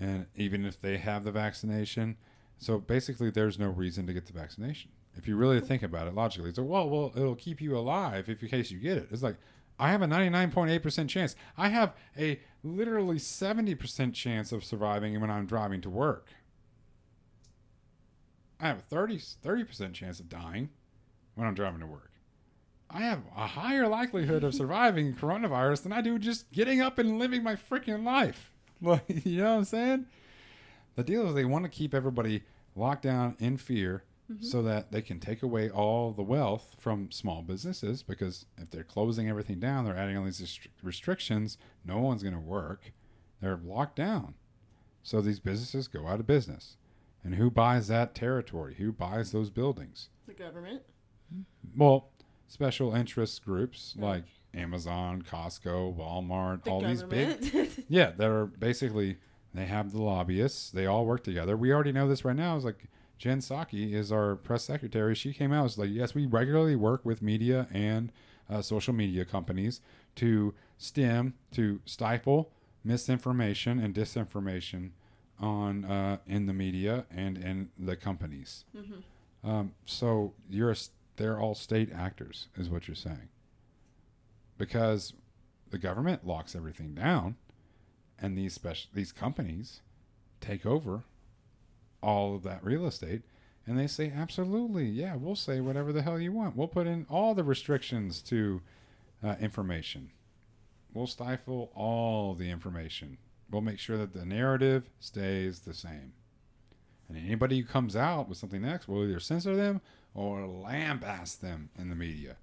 and even if they have the vaccination. So basically there's no reason to get the vaccination. If you really think about it logically, it's like, well, well, it'll keep you alive if in case you get it. It's like I have a 99.8% chance. I have a literally 70% chance of surviving when I'm driving to work. I have a 30 30% chance of dying when I'm driving to work. I have a higher likelihood of [LAUGHS] surviving coronavirus than I do just getting up and living my freaking life. [LAUGHS] Like, you know what I'm saying? The deal is they want to keep everybody locked down in fear mm-hmm. so that they can take away all the wealth from small businesses because if they're closing everything down, they're adding all these restri- restrictions, no one's going to work. They're locked down. So these businesses go out of business. And who buys that territory? Who buys those buildings? The government. Well, special interest groups Right. like Amazon, Costco, Walmart, The all these big [LAUGHS] yeah, that are basically they have the lobbyists. They all work together. We already know this right now. It's like Jen Psaki is our press secretary. She came out. It's like yes, we regularly work with media and uh, social media companies to stem to stifle misinformation and disinformation on uh, in the media and in the companies. Mhm. Um, so you're a, they're all state actors, is what you're saying, because the government locks everything down, and these special these companies take over all of that real estate, and they say absolutely, yeah, we'll say whatever the hell you want. We'll put in all the restrictions to uh, information. We'll stifle all the information. We'll make sure that the narrative stays the same. And anybody who comes out with something next, we'll either censor them or lambaste them in the media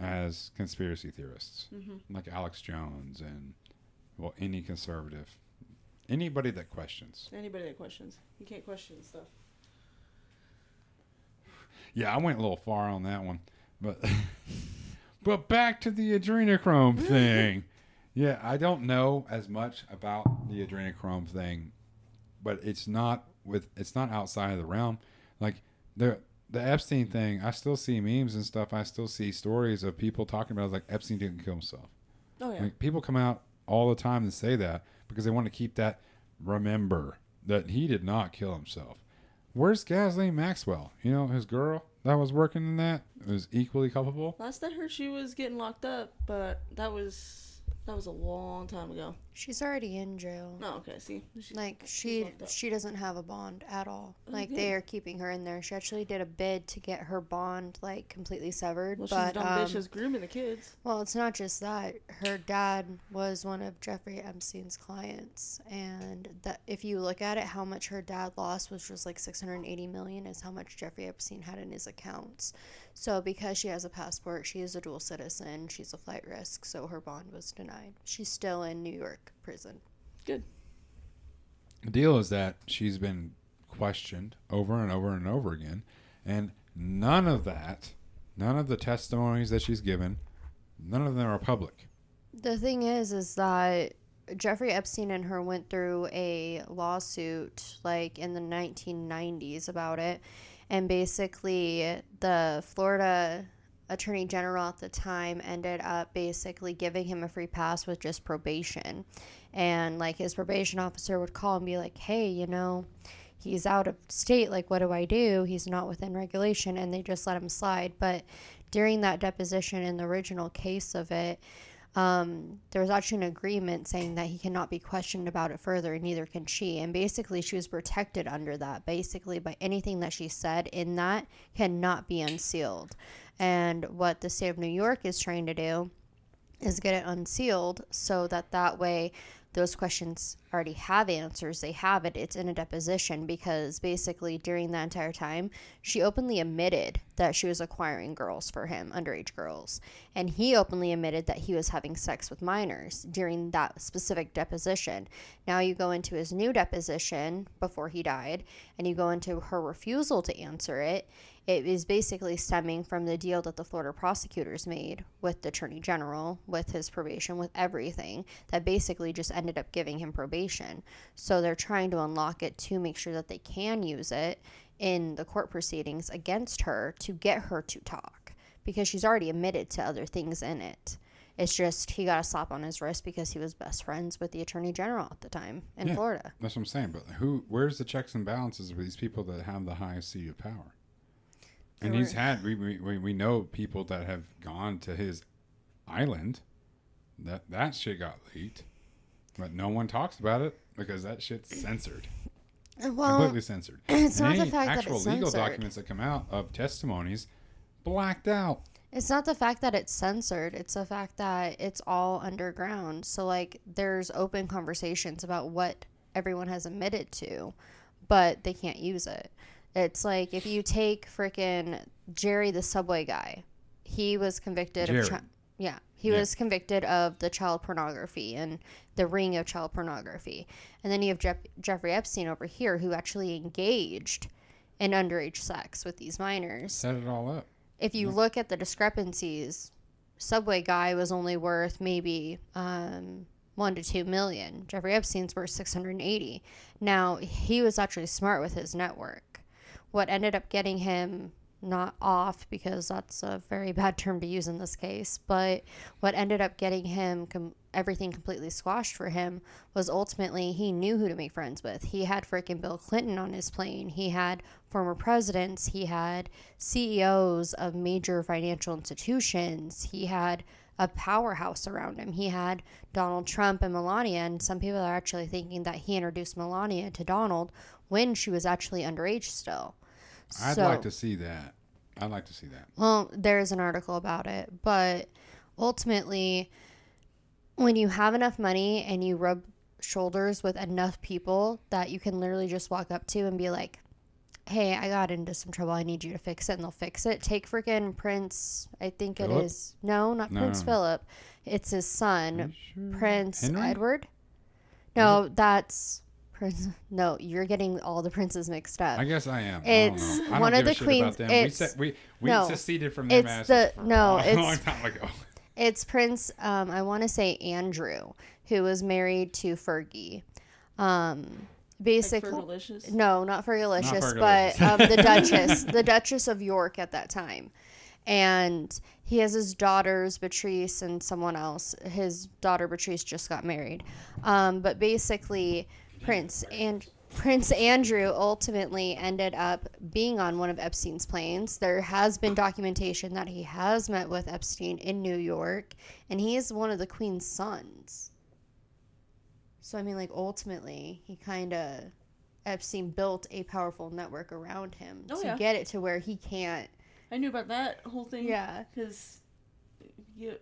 as conspiracy theorists, Mhm. like Alex Jones and well, any conservative, anybody that questions. Anybody that questions, you can't question stuff. Yeah, I went a little far on that one, but [LAUGHS] but back to the adrenochrome [LAUGHS] thing. Yeah, I don't know as much about the adrenochrome thing, but it's not with it's not outside of the realm. Like the the Epstein thing, I still see memes and stuff. I still see stories of people talking about it, like Epstein didn't kill himself. Oh yeah. Like people come out all the time and say that because they want to keep that remember that he did not kill himself. Where's Ghislaine Maxwell? You know, his girl that was working in that was equally culpable. Last I heard, she was getting locked up, but that was that was a long time ago. She's already in jail. No, okay. See, she, Like she she doesn't have a bond at all. Oh, Like they are keeping her in there. She actually did a bid to get her bond like completely severed. Well, she's but a dumb um, bitch grooming the kids. well, it's not just that. Her dad was one of Jeffrey Epstein's clients, and that if you look at it, how much her dad lost, which was like 680 million, is how much Jeffrey Epstein had in his accounts. So because she has a passport, she is a dual citizen. She's a flight risk, so her bond was denied. She's still in New York prison. Good. The deal is that she's been questioned over and over and over again, and none of that, none of the testimonies that she's given, none of them are public. The thing is, is that Jeffrey Epstein and her went through a lawsuit like in the 1990s about it. And basically, the Florida Attorney General at the time ended up basically giving him a free pass with just probation. And like his probation officer would call and be like, hey, you know, he's out of state. Like, what do I do? He's not within regulation. And they just let him slide. But during that deposition in the original case of it, um, there was actually an agreement saying that he cannot be questioned about it further, and neither can she. And basically, she was protected under that. Basically, by anything that she said in that cannot be unsealed. And what the state of New York is trying to do is get it unsealed so that that way those questions already have answers. They have it. It's in a deposition because basically during that entire time, she openly admitted that she was acquiring girls for him, underage girls. And he openly admitted that he was having sex with minors during that specific deposition. Now you go into his new deposition before he died, and you go into her refusal to answer it. It is basically stemming from the deal that the Florida prosecutors made with the Attorney General, with his probation, with everything, that basically just ended up giving him probation. So they're trying to unlock it to make sure that they can use it in the court proceedings against her to get her to talk because she's already admitted to other things in it. It's just he got a slap on his wrist because he was best friends with the Attorney General at the time in Yeah. Florida. That's what I'm saying. But who? Where's the checks and balances with these people that have the highest seat of power? And he's had we, we we- know people that have gone to his island. That that shit got leaked, but no one talks about it because that shit's censored. Uh, well, completely censored. [CLEARS THROAT] it's and not the fact that actual it's legal censored. documents that come out of testimonies blacked out. It's not the fact that it's censored, it's the fact that it's all underground. So, like, there's open conversations about what everyone has admitted to, but they can't use it. It's like if you take frickin' Jerry the subway guy, he was convicted Jerry. of. Chi- yeah, he Yeah. was convicted of the child pornography and the ring of child pornography. And then you have Jeff- Jeffrey Epstein over here who actually engaged in underage sex with these minors Set it all up. if you look at the discrepancies, Subway guy was only worth maybe um, one to two million. Jeffrey Epstein's worth six hundred and eighty. Now he was actually smart with his network. What ended up getting him not off because that's a very [LAUGHS] bad term to use in this case, but what ended up getting him com- everything completely squashed for him was ultimately he knew who to make friends with. He had freaking Bill Clinton on his plane. He had former presidents. He had CEOs of major financial institutions. He had a powerhouse around him. He had Donald Trump and Melania, and some people are actually thinking that he introduced Melania to Donald when she was actually underage still. I'd So- like to see that. I'd like to see that. well, there's an article about it, but ultimately, when you have enough money and you rub shoulders with enough people that you can literally just walk up to and be like, hey, I got into some trouble. I need you to fix it. And they'll fix it. Take freaking Prince, I think it is. No, not No, Prince. Philip. It's his son, sure? Prince Henry? Edward. No, that's Prince. No, you're getting all the princes mixed up. I guess I am. It's I don't know. I don't one of give the queens- it's- we, said, we, we no, seceded from them it's the- for no, [LAUGHS] a it's- long time ago. It's Prince, um, I want to say Andrew, who was married to Fergie. Um, basically, Fergalicious. no, not Fergalicious, Fergalicious. but um, the [LAUGHS] Duchess, the Duchess of York at that time. And he has his daughters, Beatrice and someone else. His daughter Beatrice just got married. Um, but basically, Prince and Prince Andrew ultimately ended up being on one of Epstein's planes. There has been documentation that he has met with Epstein in New York, and he is one of the Queen's sons. So I mean, like ultimately, he kind of Epstein built a powerful network around him Oh, to yeah. get it to where he can't. I knew about that whole thing. Yeah. Because you,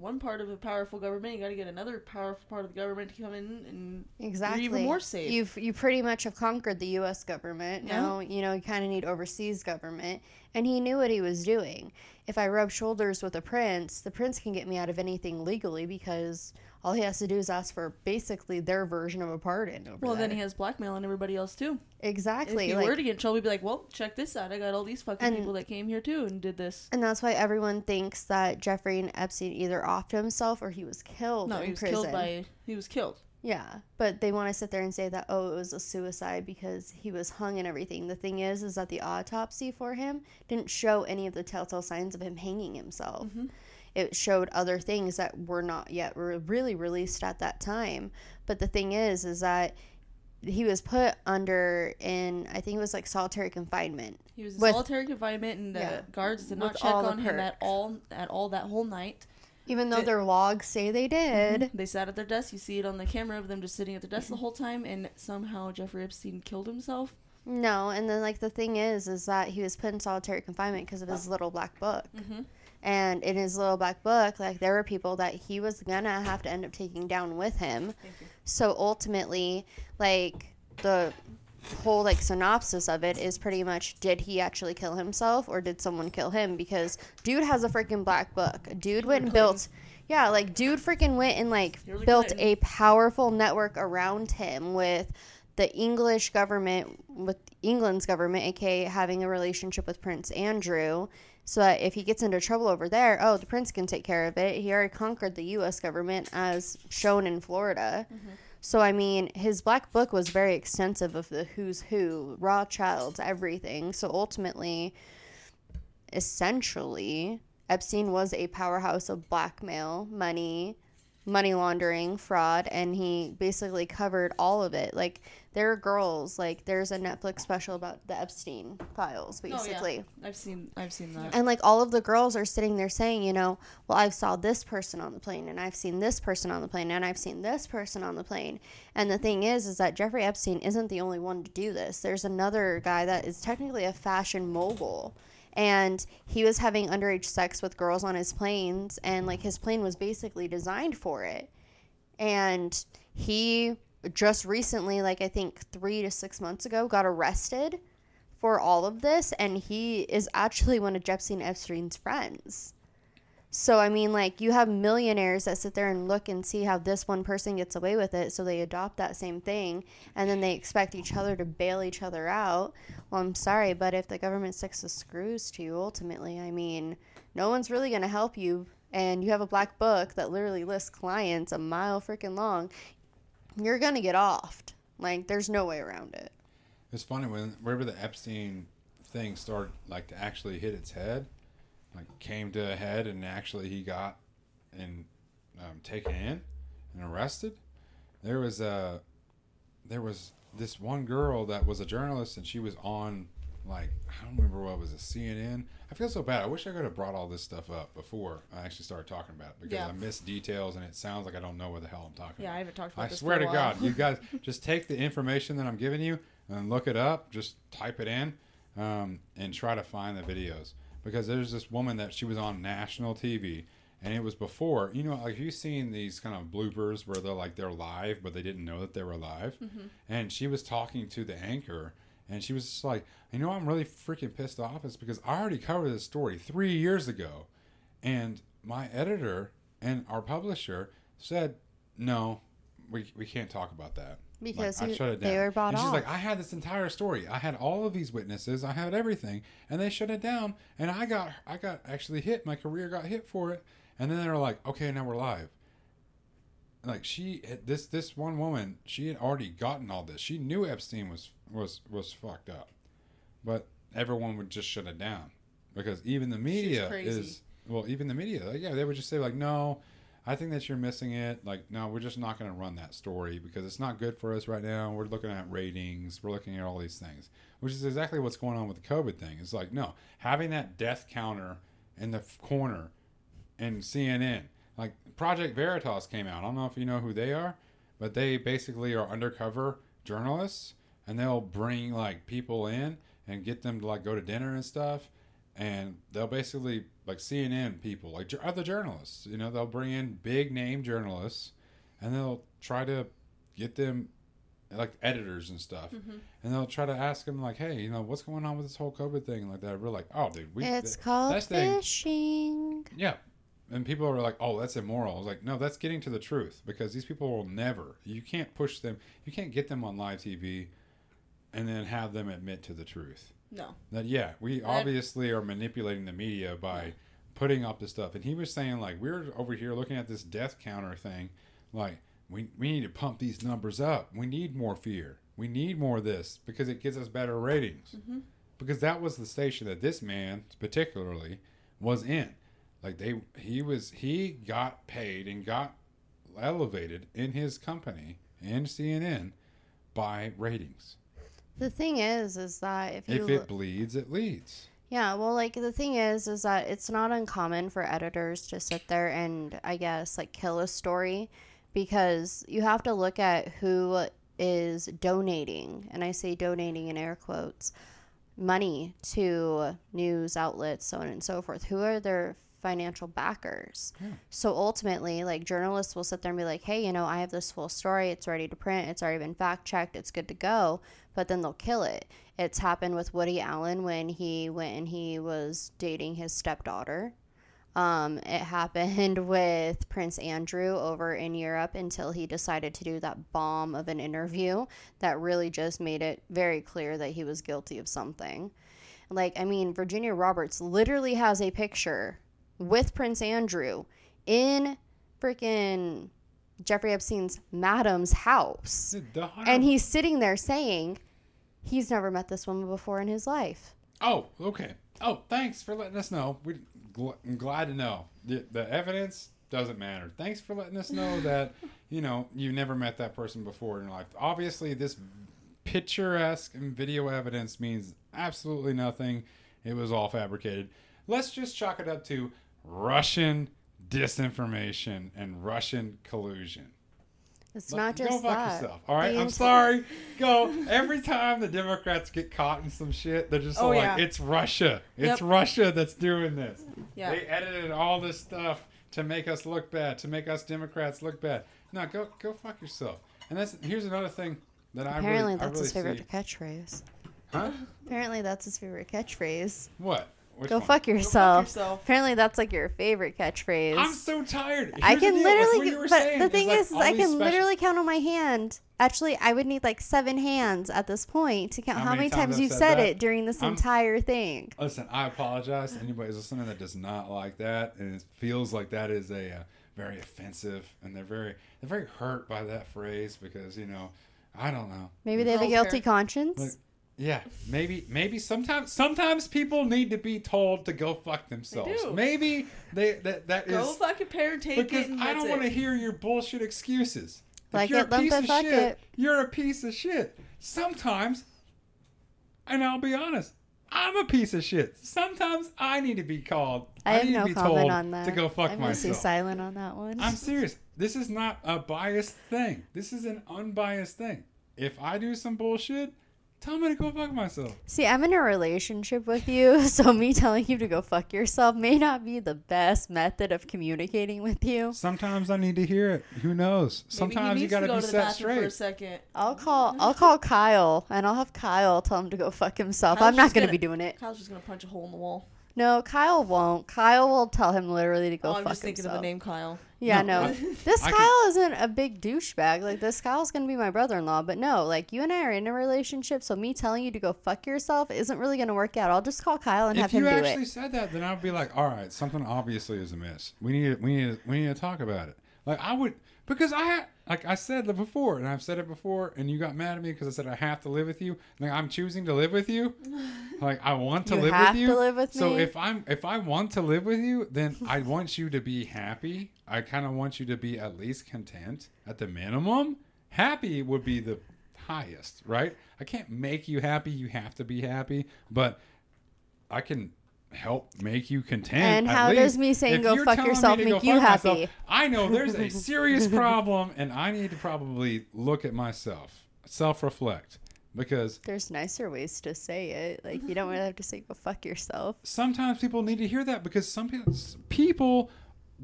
one part of a powerful government, you got to get another powerful part of the government to come in and Exactly. even more safe. You've you pretty much have conquered the U.S. government. Yeah. Now you know you kind of need overseas government, and he knew what he was doing. If I rub shoulders with a prince, the prince can get me out of anything legally because all he has to do is ask for basically their version of a pardon. Well, then he has blackmail on everybody else too. exactly. if he like- were to get in trouble, he'd be like, "Well, check this out. I got all these fucking And- people that came here too and did this." and that's why everyone thinks that Jeffrey and Epstein either offed himself or he was killed No, he was prison. killed by. He was killed. Yeah, but they want to sit there and say that oh, it was a suicide because he was hung and everything. The thing is, is that the autopsy for him didn't show any of the telltale signs of him hanging himself. Mhm. It showed other things that were not yet re- really released at that time. But the thing is, is that he was put under in I think it was like solitary confinement. He was in With- solitary confinement, and the Yeah. guards did not check on him at all at all that whole night. Even though Did- their logs say they did. They sat at their desk. You see it on the camera of them just sitting at their desk the whole time, and somehow Jeffrey Epstein killed himself. No, and then like the thing is, is that he was put in solitary confinement because of his little black book. Mhm. And in his little black book, like there were people that he was gonna have to end up taking down with him. So ultimately, like the whole like synopsis of it is pretty much did he actually kill himself or did someone kill him? Because dude has a freaking black book. Dude went and built yeah like dude freaking went and like Hillary built Clinton. a powerful network around him with the english government with england's government aka having a relationship with prince andrew. So that if he gets into trouble over there oh the prince can take care of it. He already conquered the us government as shown in florida so I mean, his black book was very extensive of the who's who, Rothschilds, everything. So ultimately, essentially, Epstein was a powerhouse of blackmail, money, money laundering, fraud, and he basically covered all of it. Like there are girls, like there's a Netflix special about the Epstein files, Oh, yeah. basically. I've seen I've seen that. And like all of the girls are sitting there saying, you know, well, I've saw this person on the plane, and I've seen this person on the plane, and I've seen this person on the plane. And the thing is, is that Jeffrey Epstein isn't the only one to do this. There's another guy that is technically a fashion mogul, and he was having underage sex with girls on his planes, and like his plane was basically designed for it. And he just recently, like I think three to six months ago, got arrested for all of this, and he is actually one of Jeffrey Epstein's friends. So I mean, like you have millionaires that sit there and look and see how this one person gets away with it, so they adopt that same thing, and then they expect each other to bail each other out. Well, I'm sorry, but if the government sticks the screws to you, ultimately, I mean, no one's really gonna help you. And you have a black book that literally lists clients a mile freaking long, you're gonna get offed. Like, there's no way around it. It's funny when wherever the Epstein thing started like to actually hit its head, like came to a head, and actually he got and um, taken in and arrested. There was a there was this one girl that was a journalist, and she was on like I don't remember what it was a CNN. I feel so bad. I wish I could have brought all this stuff up before I actually started talking about it because Yeah. I missed details, and it sounds like I don't know what the hell I'm talking Yeah, about. I haven't talked about I this. swear for to. God, you guys [LAUGHS] just take the information that I'm giving you and look it up. Just type it in um, and try to find the videos because there's this woman that she was on national TV and it was before you know like you've seen these kind of bloopers where they're like they're live but they didn't know that they were live? Mm-hmm. And she was talking to the anchor and she was just like you know i'm really freaking pissed off is because i already covered this story three years ago and my editor and our publisher said no we, we can't talk about that Because I he- they were bought and she's off. like i had this entire story. I had all of these witnesses. I had everything and they shut it down and i got i got actually hit. My career got hit for it. And then they were like okay now we're live. Like she this this one woman she had already gotten all this. She knew epstein was was was fucked up. But everyone would just shut it down because even the media is well even the media like, yeah they would just say like no i think that you're missing it like no we're just not going to run that story because it's not good for us right now we're looking at ratings we're looking at all these things which is exactly what's going on with the covid thing it's like no having that death counter in the corner and CNN. Like Project Veritas came out. I don't know if you know who they are, but they basically are undercover journalists and they'll bring like people in and get them to like go to dinner and stuff and they'll basically like CNN people, like other journalists, you know, they'll bring in big name journalists and they'll try to get them like editors and stuff mm-hmm. and they'll try to ask them like hey you know what's going on with this whole covid thing like that we're like oh dude we it's th- called fishing. yeah. And people are like, oh, that's immoral. I was like, no, that's getting to the truth because these people will never, you can't push them, you can't get them on live TV and then have them admit to the truth. No. That, yeah, we obviously are manipulating the media by putting up this stuff. And he was saying, like, we're over here looking at this death counter thing. Like, we, we need to pump these numbers up. We need more fear. We need more of this because it gives us better ratings. Mm-hmm. Because that was the station that this man, particularly, was in. Like they, he was, he got paid and got elevated in his company and CNN by ratings. The thing is, is that if you If it bleeds, it leads. Yeah, well, like the thing is, is that it's not uncommon for editors to sit there and I guess like kill a story because you have to look at who is donating, and I say donating in air quotes, money to news outlets, so on and so forth. Who are their financial backers? Yeah. So ultimately, like journalists will sit there and be like, hey, you know, I have this full story. It's ready to print. It's already been fact checked. It's good to go. But then they'll kill it. It's happened with Woody Allen when he went and he was dating his stepdaughter. Um, it [LAUGHS] happened with Prince Andrew over in Europe until he decided to do that bomb of an interview that really just made it very clear that he was guilty of something. Like, I mean, Virginia Roberts literally has a picture with Prince Andrew in freaking Jeffrey Epstein's madam's house. And he's sitting there saying he's never met this woman before in his life. Oh, okay. Oh, thanks for letting us know. We gl- I'm glad to know the, the evidence Doesn't matter. Thanks for letting us know [LAUGHS] that you know you never met that person before in your life. Obviously, this picturesque and video evidence means absolutely nothing. It was all fabricated. Let's just chalk it up to Russian disinformation and Russian collusion. It's not go just fuck that. yourself. All right, The I'm sorry. Go. Every time the Democrats get caught in some shit, they're just Oh, like, yeah. "It's Russia. It's Yep. Russia that's doing this." Yeah. They edited all this stuff to make us look bad, to make us Democrats look bad. No, go go fuck yourself. And that's here's another thing that I Apparently, really, that's I really his favorite see. catchphrase. Huh? Apparently, that's his favorite catchphrase. What? Which Go one? fuck yourself. yourself. Apparently, that's like your favorite catchphrase. I'm so tired. I Here's the can like literally, what you were but saying the thing like is, is I can special- literally count on my hand. Actually, I would need like seven hands at this point to count How how, many many times times I've you said said it during this I'm- entire thing. Listen, I apologize to anybody who's listening that does not like that, and it feels like that is a uh, very offensive, and they're very they're very hurt by that phrase because you know, I don't know. Maybe they have a guilty care. conscience. Like, yeah, maybe maybe sometimes sometimes people need to be told to go fuck themselves. do. Maybe they that that is Go fucking parent take because it. And I don't want to hear your bullshit excuses. Like if you're it, a piece of shit, it. you're a piece of shit. Sometimes, and I'll be honest, I'm a piece of shit. Sometimes I need to be called. I have need no to be comment told on that. to go fuck I'm gonna stay myself. silent on that one. I'm [LAUGHS] serious. This is not a biased thing. This is an unbiased thing. If I do some bullshit, tell me to go fuck myself. See, I'm in a relationship with you, [LAUGHS] so me telling you to go fuck yourself may not be the best method of communicating with you. Sometimes I need to hear it. Who knows? Maybe Sometimes you got to to go be to the set bathroom for a second. I'll call I'll call Kyle and I'll have Kyle tell him to go fuck himself. Kyle's I'm not just gonna, gonna- be doing it. Kyle's just gonna punch a hole in the wall. No, Kyle won't. Kyle will tell him literally to go fuck himself. oh, I'm fuck just thinking himself. of the name Kyle. Yeah, No, no. I- [LAUGHS] this I can- Kyle isn't a big douchebag. Like this Kyle's gonna be my brother-in-law, but no, like you and I are in a relationship, so me telling you to go fuck yourself isn't really gonna work out. I'll just call Kyle and have him. do it. If him you do actually said that, then I'd be like, all right, something obviously is amiss. We need, we need, we need to talk about it. Like I would, because I had, like I said it before, and I've said it before, and you got mad at me because I said I have to live with you. Like I'm choosing to live with you. [LAUGHS] Like I want to You live have with you. to live with so me? if I'm, if I want to live with you, then I [LAUGHS] want you to be happy. I kind of want you to be at least content at the minimum. Happy would be the highest, right? I can't make you happy. You have to be happy, but I can help make you content. And how least. does me saying If go fuck yourself make go you fuck myself, happy? I know there's a [LAUGHS] serious problem, and I need to probably look at myself, self reflect, because There's nicer ways to say it. Like you don't really have to say go fuck yourself. sometimes people need to hear that because some people, people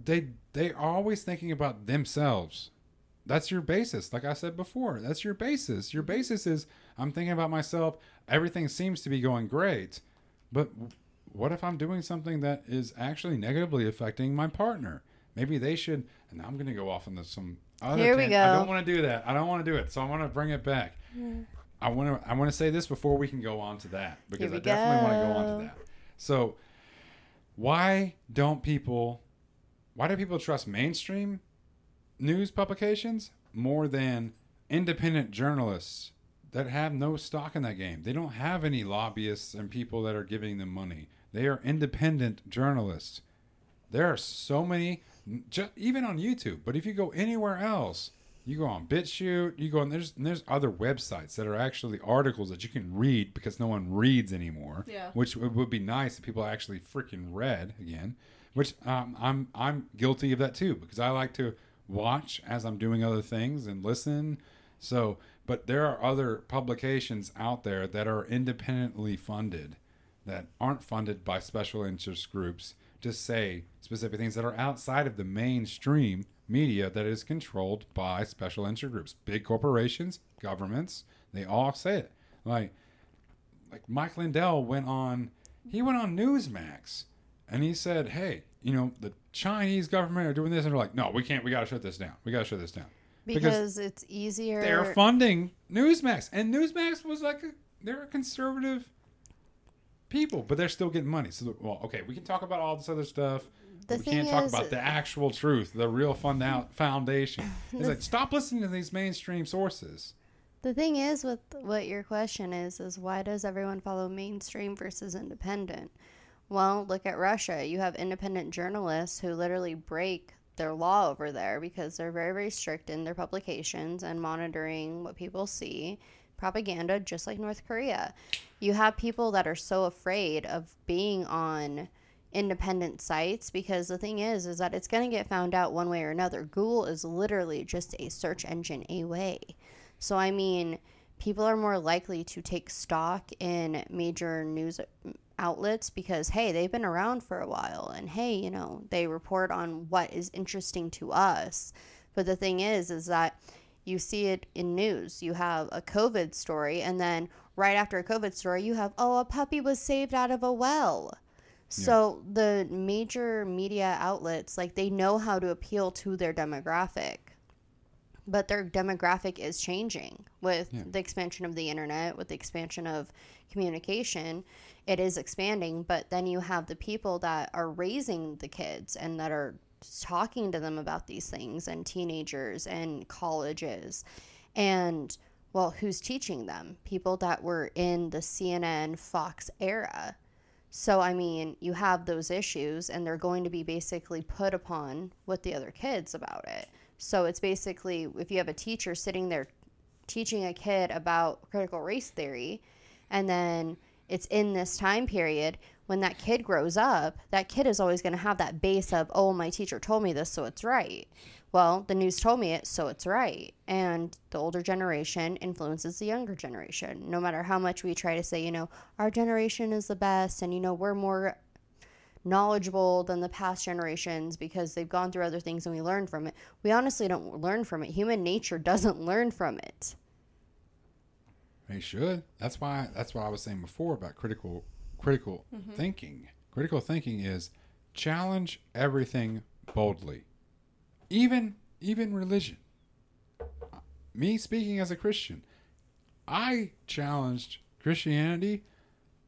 they they are always thinking about themselves. That's your basis. Like I said before, that's your basis. Your basis is I'm thinking about myself. Everything seems to be going great, but what if I'm doing something that is actually negatively affecting my partner? Maybe they should. And I'm going to go off on this some other. Here we tangent. I don't want to do that. I don't want to do it. So I want to bring it back. Hmm. I want to. I want to say this before we can go on to that because I definitely want to go on to that. So, why don't people? Why do people trust mainstream news publications more than independent journalists that have no stock in that game? They don't have any lobbyists and people that are giving them money. They are independent journalists. There are so many, ju- even on YouTube. But if you go anywhere else, you go on BitChute, you go on there's there's other websites that are actually articles that you can read because no one reads anymore. Yeah. Which would would be nice if people actually freaking read again. Which um, I'm I'm guilty of that too because I like to watch as I'm doing other things and listen. So, but there are other publications out there that are independently funded that aren't funded by special interest groups to say specific things that are outside of the mainstream media that is controlled by special interest groups. Big corporations, governments, they all say it. Like like Mike Lindell went on he went on Newsmax and he said, Hey, you know, the Chinese government are doing this and they're like, No, we can't we gotta shut this down. We gotta shut this down. Because, it's easier. They're funding Newsmax. And Newsmax was like a they're a conservative people, but they're still getting money. So well, okay, we can talk about all this other stuff. The we can't talk is- about the actual truth, the real fund out [LAUGHS] foundation. It's like [LAUGHS] stop listening to these mainstream sources. The thing is with what your question is is why does everyone follow mainstream versus independent? Well, look at Russia. You have independent journalists who literally break their law over there because they're very very strict in their publications and monitoring what people see propaganda just like north korea. You have people that are so afraid of being on independent sites because the thing is is that it's going to get found out one way or another. Google is literally just a search engine away. So i mean people are more likely to take stock in major news outlets because hey they've been around for a while and hey you know they report on what is interesting to us. But the thing is is that you see it in news. You have a covid story and then right after a covid story you have oh a puppy was saved out of a well. So the major media outlets like they know how to appeal to their demographic but their demographic is changing. With Yeah. the expansion of the internet with the expansion of communication it is expanding but then you have the people that are raising the kids and that are talking to them about these things and teenagers and colleges. And well who's teaching them? People that were in the CNN Fox era. So I mean you have those issues and they're going to be basically put upon with the other kids about it. So it's basically if you have a teacher sitting there teaching a kid about critical race theory and then it's in this time period when that kid grows up that kid is always going to have that base of oh my teacher told me this so it's right. Well the news told me it so it's right. And the older generation influences the younger generation. No matter how much we try to say you know our generation is the best and you know we're more knowledgeable than the past generations because they've gone through other things and we learned from it we honestly don't learn from it. Human nature doesn't learn from it They should. That's why. That's why I was saying before about critical critical mm-hmm. thinking. Critical thinking is challenge everything boldly, even even religion. Me speaking as a Christian, I challenged Christianity.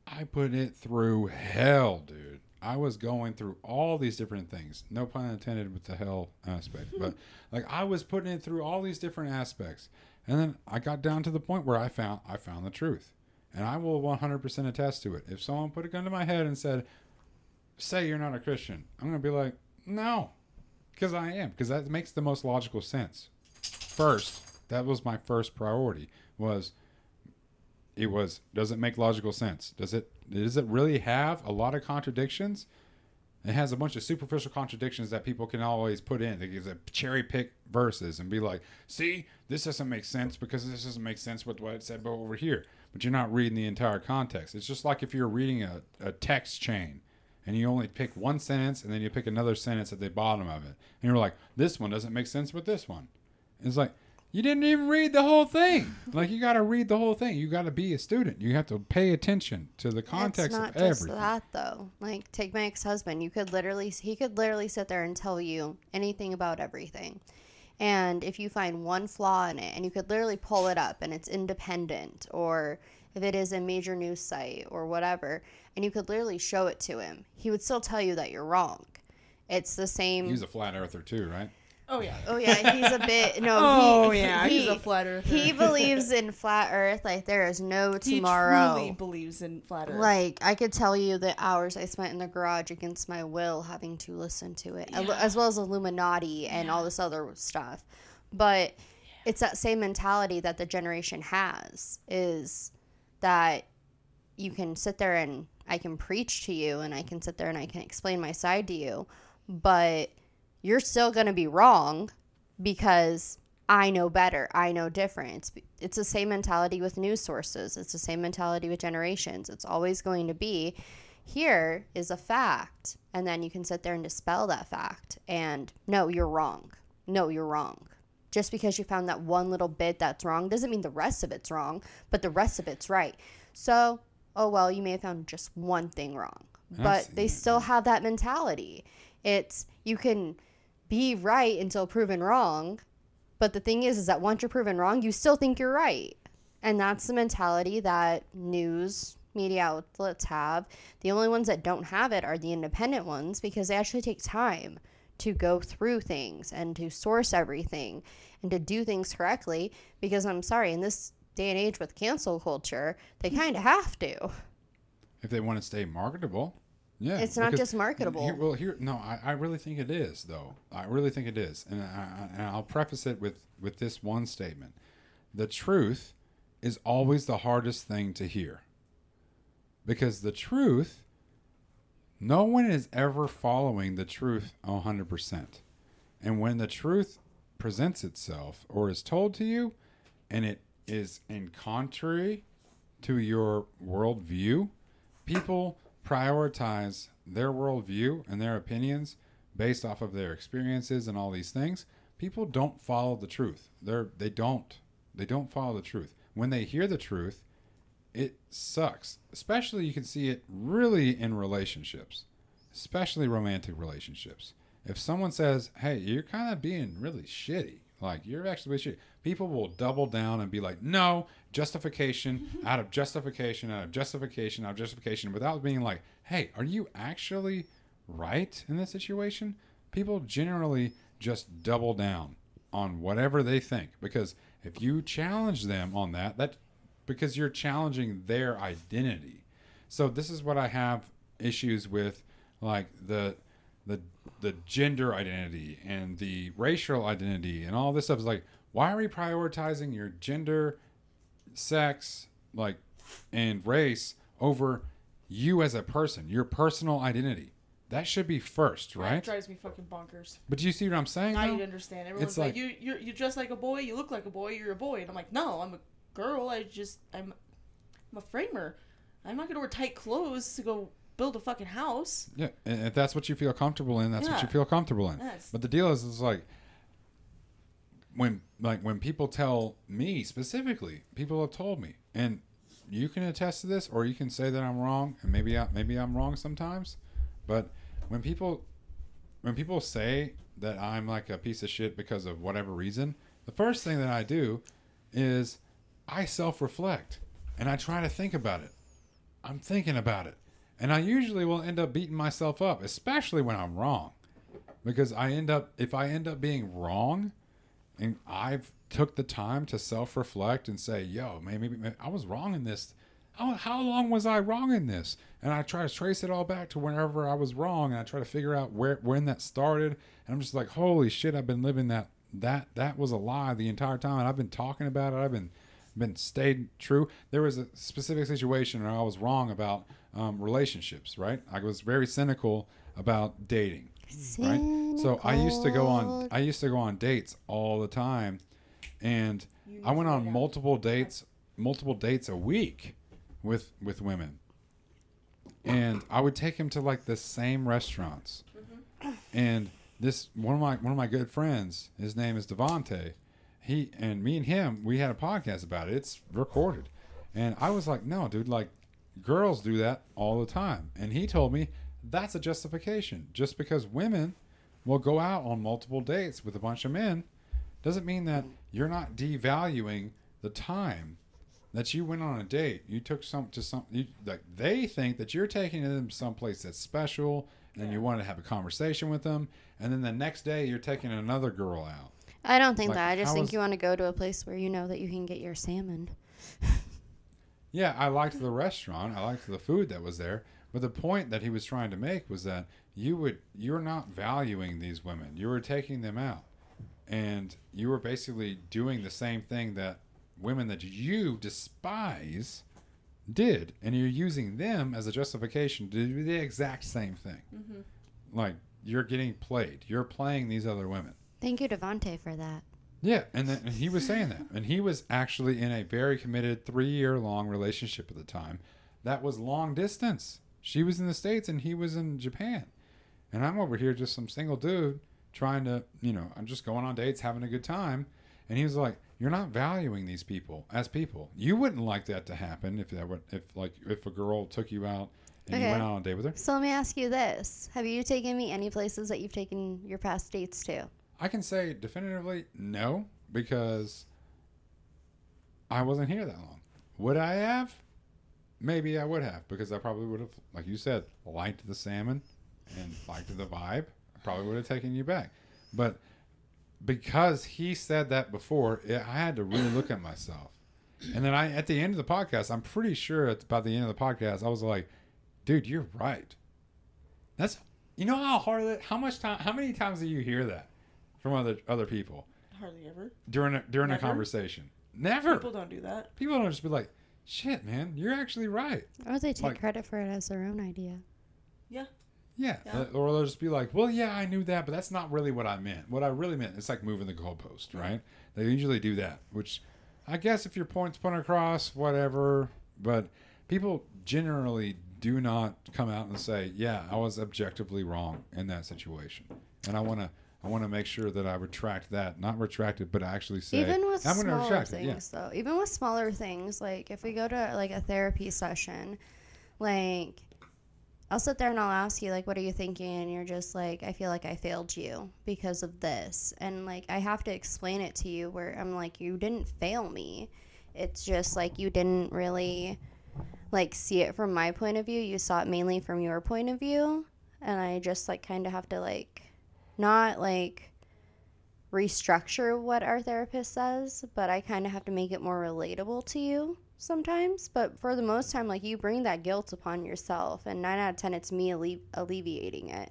I put it through hell, dude. I was going through all these different things. No pun intended with the hell aspect, but [LAUGHS] like I was putting it through all these different aspects. And then I got down to the point where I found I found the truth. And I will 100% attest to it. If someone put a gun to my head and said, "Say you're not a Christian." I'm going to be like, "No." Cuz I am, because that makes the most logical sense. First, that was my first priority was it was does it make logical sense? Does it does it really have a lot of contradictions? It has a bunch of superficial contradictions that people can always put in. They can cherry pick verses and be like, "See, this doesn't make sense because this doesn't make sense with what it said over here." But you're not reading the entire context. It's just like if you're reading a, a text chain and you only pick one sentence and then you pick another sentence at the bottom of it, and you're like, "This one doesn't make sense with this one." It's like you didn't even read the whole thing. Like you got to read the whole thing. You got to be a student. You have to pay attention to the context it's not of just everything. that though. Like take my ex-husband. You could literally he could literally sit there and tell you anything about everything. And if you find one flaw in it and you could literally pull it up and it's independent or if it is a major news site or whatever and you could literally show it to him, he would still tell you that you're wrong. It's the same He's a flat earther too, right? Oh yeah. Oh yeah, he's a bit no. Oh he, yeah, he, he's a flat earther. He believes in flat Earth like there is no [LAUGHS] tomorrow. he truly believes in flat Earth. Like I could tell you the hours I spent in the garage against my will, having to listen to it, Yeah. as well as Illuminati and all this other stuff. But it's that same mentality that the generation has is that you can sit there and I can preach to you and I can sit there and I can explain my side to you, but you're still going to be wrong because I know better. I know different. It's, it's the same mentality with news sources. It's the same mentality with generations. It's always going to be here is a fact. And then you can sit there and dispel that fact. And no, you're wrong. No, you're wrong. Just because you found that one little bit that's wrong doesn't mean the rest of it's wrong, but the rest of it's right. So, oh well, you may have found just one thing wrong, but they still have that mentality. It's you can be right until proven wrong, but the thing is, is that once you're proven wrong, you still think you're right. And that's the mentality that news media outlets have. The only ones that don't have it are the independent ones because they actually take time to go through things and to source everything and to do things correctly. Because I'm sorry, in this day and age with cancel culture, they hmm. kind of have to. If they want to stay marketable, Yeah, It's not just marketable. Here, well, here, no, I, I really think it is, though. I really think it is, and, I, and I'll preface it with with this one statement: the truth is always the hardest thing to hear, because the truth, no one is ever following the truth hundred percent, and when the truth presents itself or is told to you, and it is in contrary to your worldview, people prioritize their worldview and their opinions based off of their experiences and all these things. People don't follow the truth. They're they don't. They don't follow the truth. When they hear the truth, it sucks. Especially you can see it really in relationships, especially romantic relationships. If someone says, "Hey, you're kind of being really shitty," like you're actually people will double down and be like, "No, justification [LAUGHS] out of justification out of justification out of justification," without being like, "Hey, are you actually right in this situation?" People generally just double down on whatever they think because if you challenge them on that, that because you're challenging their identity. So this is what I have issues with like the the the gender identity and the racial identity and all this stuff is like why are we prioritizing your gender, sex, like and race over you as a person, your personal identity. That should be first, right? That drives me fucking bonkers. But do you see what I'm saying? I you understand. Everyone's like, like- you you you dress like a boy, you look like a boy, you're a boy, and I'm like, no, I'm a girl. I just I'm I'm a framer. I'm not gonna wear tight clothes to go build a fucking house. Yeah, and if that's what you feel comfortable in, that's what you feel comfortable in. Yes. But the deal is, is like when like when people tell me specifically, people have told me, and you can attest to this, or you can say that I'm wrong, and maybe I, maybe I'm wrong sometimes. But when people when people say that I'm like a piece of shit because of whatever reason, the first thing that I do is I self reflect and I try to think about it. I'm thinking about it. And I usually will end up beating myself up, especially when I'm wrong. Because I end up if I end up being wrong and I've took the time to self-reflect and say, "Yo, maybe, maybe I was wrong in this. How, how long was I wrong in this?" And I try to trace it all back to whenever I was wrong and I try to figure out where when that started. And I'm just like, "Holy shit, I've been living that that that was a lie the entire time. And I've been talking about it. I've been been stayed true. There was a specific situation where I was wrong about um, relationships. Right? I was very cynical about dating. Right? So I used to go on I used to go on dates all the time, and I went on multiple dates, multiple dates a week, with with women, and I would take him to like the same restaurants, and this one of my one of my good friends, his name is Devante, he and me and him we had a podcast about it. It's recorded, and I was like, no, dude, like girls do that all the time, and he told me that's a justification. Just because women will go out on multiple dates with a bunch of men doesn't mean that you're not devaluing the time that you went on a date. You took some to some you, like they think that you're taking them someplace that's special and you want to have a conversation with them and then the next day you're taking another girl out. I don't think Like, that. I just think is- you want to go to a place where you know that you can get your salmon. [LAUGHS] Yeah, I liked the restaurant. I liked the food that was there. But the point that he was trying to make was that you would you're not valuing these women. You were taking them out. And you were basically doing the same thing that women that you despise did. And you're using them as a justification to do the exact same thing. Mm-hmm. Like you're getting played. You're playing these other women. Thank you, Devante, for that. Yeah, and then and he was saying that, and he was actually in a very committed three-year-long relationship at the time. That was long distance. She was in the states, and he was in Japan, and I'm over here just some single dude trying to, you know, I'm just going on dates, having a good time, and he was like, "You're not valuing these people as people. You wouldn't like that to happen if that would, if like if a girl took you out and you went out on a date with her. So let me ask you this: Have you taken me any places that you've taken your past dates to? I can say definitively no because I wasn't here that long. Would I have? Maybe I would have because I probably would have, like you said, liked the salmon and liked the vibe. I probably would have taken you back. But because he said that before, it, I had to really look at myself. And then I, at the end of the podcast, I'm pretty sure at, about the end of the podcast, I was like, dude, you're right. That's you know how hard it. How much time? How many times do you hear that from other other people Hardly ever. during a, during a conversation? Never. People don't do that. People don't just be like, "Shit, man, you're actually right." Or they take Like- credit for it as their own idea. Yeah. Yeah. Uh, Or they'll just be like, well, yeah, I knew that, but that's not really what I meant. What I really meant, it's like moving the goalpost, right? They usually do that, which I guess if your point's put across, whatever. But people generally do not come out and say, yeah, I was objectively wrong in that situation. And I want to. I want to make sure that I retract that, not retract it, but actually say, even with I'm gonna smaller retract it. things Yeah. though. Even with smaller things like if we go to like a therapy session like i'll sit there and i'll ask you like what are you thinking? And you're just like i feel like i failed you because of this. And like i have to explain it to you where i'm like you didn't fail me. It's just like you didn't really like see it from my point of view. You saw it mainly from your point of view. And i just like kind of have to like not like restructure what our therapist says, but I kind of have to make it more relatable to you sometimes. But for the most time, like you bring that guilt upon yourself, and nine out of ten, it's me alle- alleviating it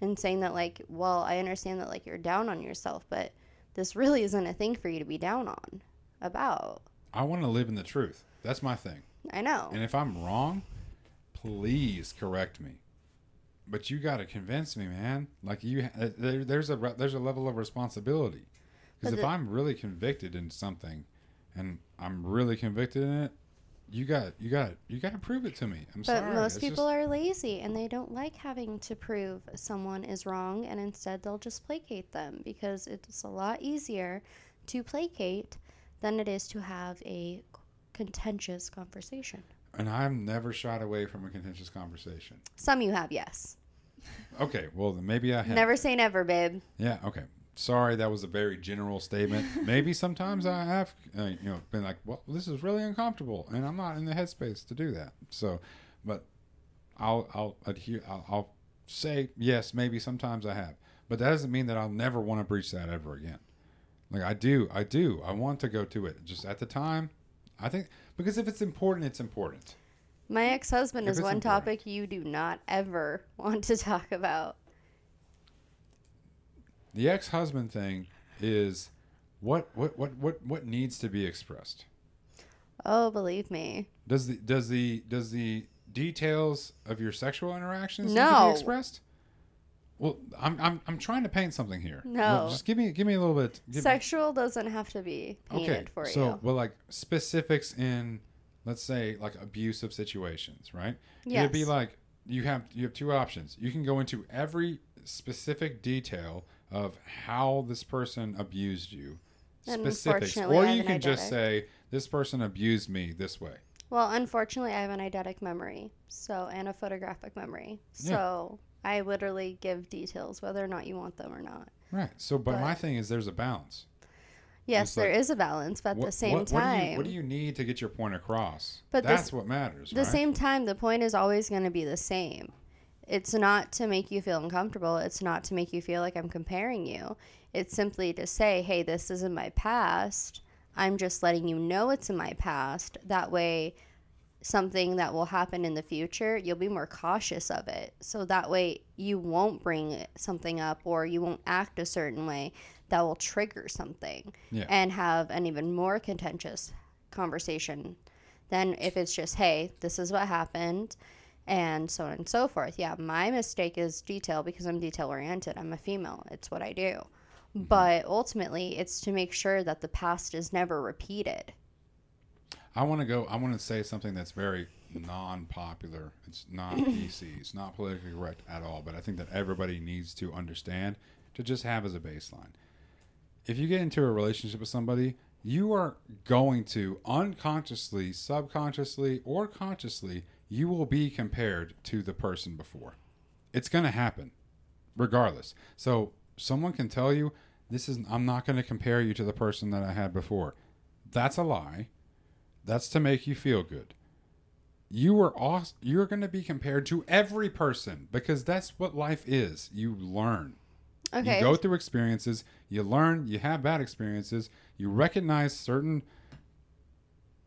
and saying that, like, well, I understand that, like, you're down on yourself, but this really isn't a thing for you to be down on about. I want to live in the truth. That's my thing. I know. And if I'm wrong, please correct me. But you got to convince me, man. Like you, uh, there, there's a there's a level of responsibility. Because if the- I'm really convicted in something, and I'm really convicted in it, you got you got you got to prove it to me. I'm But sorry. most It's people just- are lazy and they don't like having to prove someone is wrong, and instead they'll just placate them because it's a lot easier to placate than it is to have a contentious conversation. and I'm never shied away from a contentious conversation. Some you have, yes. Okay, well then maybe I have. Never say never, babe. Yeah. Okay. Sorry, that was a very general statement. [LAUGHS] Maybe sometimes I have, uh, you know, been like, "Well, this is really uncomfortable," and I'm not in the headspace to do that. So, but I'll I'll adhere. I'll, I'll say yes. Maybe sometimes I have, but that doesn't mean that I'll never want to breach that ever again. Like I do, I do. I want to go to it. Just at the time, I think because if it's important, it's important. My ex husband is one topic you do not ever [LAUGHS] want to talk about. The ex-husband thing is what what what what what needs to be expressed. Oh, believe me. Does the does the does the details of your sexual interactions need to be expressed? Well, I'm I'm I'm trying to paint something here. No. Well, just give me give me a little bit. Sexual doesn't have to be painted okay. for so, you. well, like specifics in, let's say, like abusive situations, right? Yes. It'd be like you have you have two options. You can go into every specific detail of how this person abused you, specifics, or you can just say this person abused me this way. Well, unfortunately, I have an eidetic memory, so and a photographic memory. Yeah. So I literally give details whether or not you want them or not. Right. So, but, my thing is, there's a balance. Yes, there like, is a balance, but at the same what, what do time, you, what do you need to get your point across? But that's this- what matters. At the right? same time, the point is always going to be the same. It's not to make you feel uncomfortable. It's not to make you feel like I'm comparing you. It's simply to say, hey, this is in my past. I'm just letting you know it's in my past. That way, something that will happen in the future, you'll be more cautious of it. So that way, you won't bring something up or you won't act a certain way that will trigger something Yeah. and have an even more contentious conversation than if it's just, hey, this is what happened. And so on and so forth. Yeah, my mistake is detail because I'm detail oriented. I'm a female. It's what I do. Mm-hmm. But ultimately, it's to make sure that the past is never repeated. I want to go. I want to say something that's very non-popular. It's not [CLEARS THROAT] PC. It's not politically correct at all. But I think that everybody needs to understand to just have as a baseline. If you get into a relationship with somebody, you are going to unconsciously, subconsciously, or consciously, you will be compared to the person before. It's going to happen, regardless. So someone can tell you, "This is I'm not going to compare you to the person that I had before." That's a lie. That's to make you feel good. You are aw- you're going to be compared to every person because that's what life is. You learn. Okay. You go through experiences, you learn, you have bad experiences, you recognize certain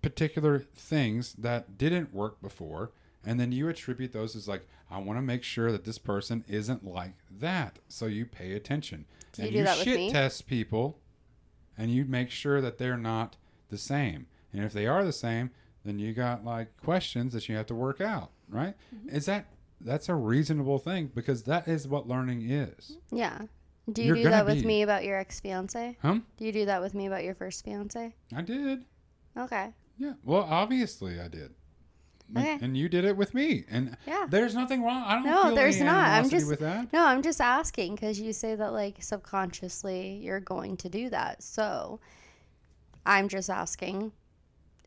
particular things that didn't work before, and then you attribute those as like I want to make sure that this person isn't like that, so you pay attention. Do you and do you that with shit test people, and you make sure that they're not the same. And if they are the same, then you got like questions that you have to work out, right? Mm-hmm. Is that that's a reasonable thing because that is what learning is. Yeah. Do you You're do that with be- me about your ex fiance? Huh? Do you do that with me about your first fiance? I did. Okay. Yeah. Well, obviously I did. And- Okay. And you did it with me. And Yeah. there's nothing wrong. I don't No, there's not. I'm just- with that. No, I'm just asking because you say that like subconsciously you're going to do that. So I'm just asking,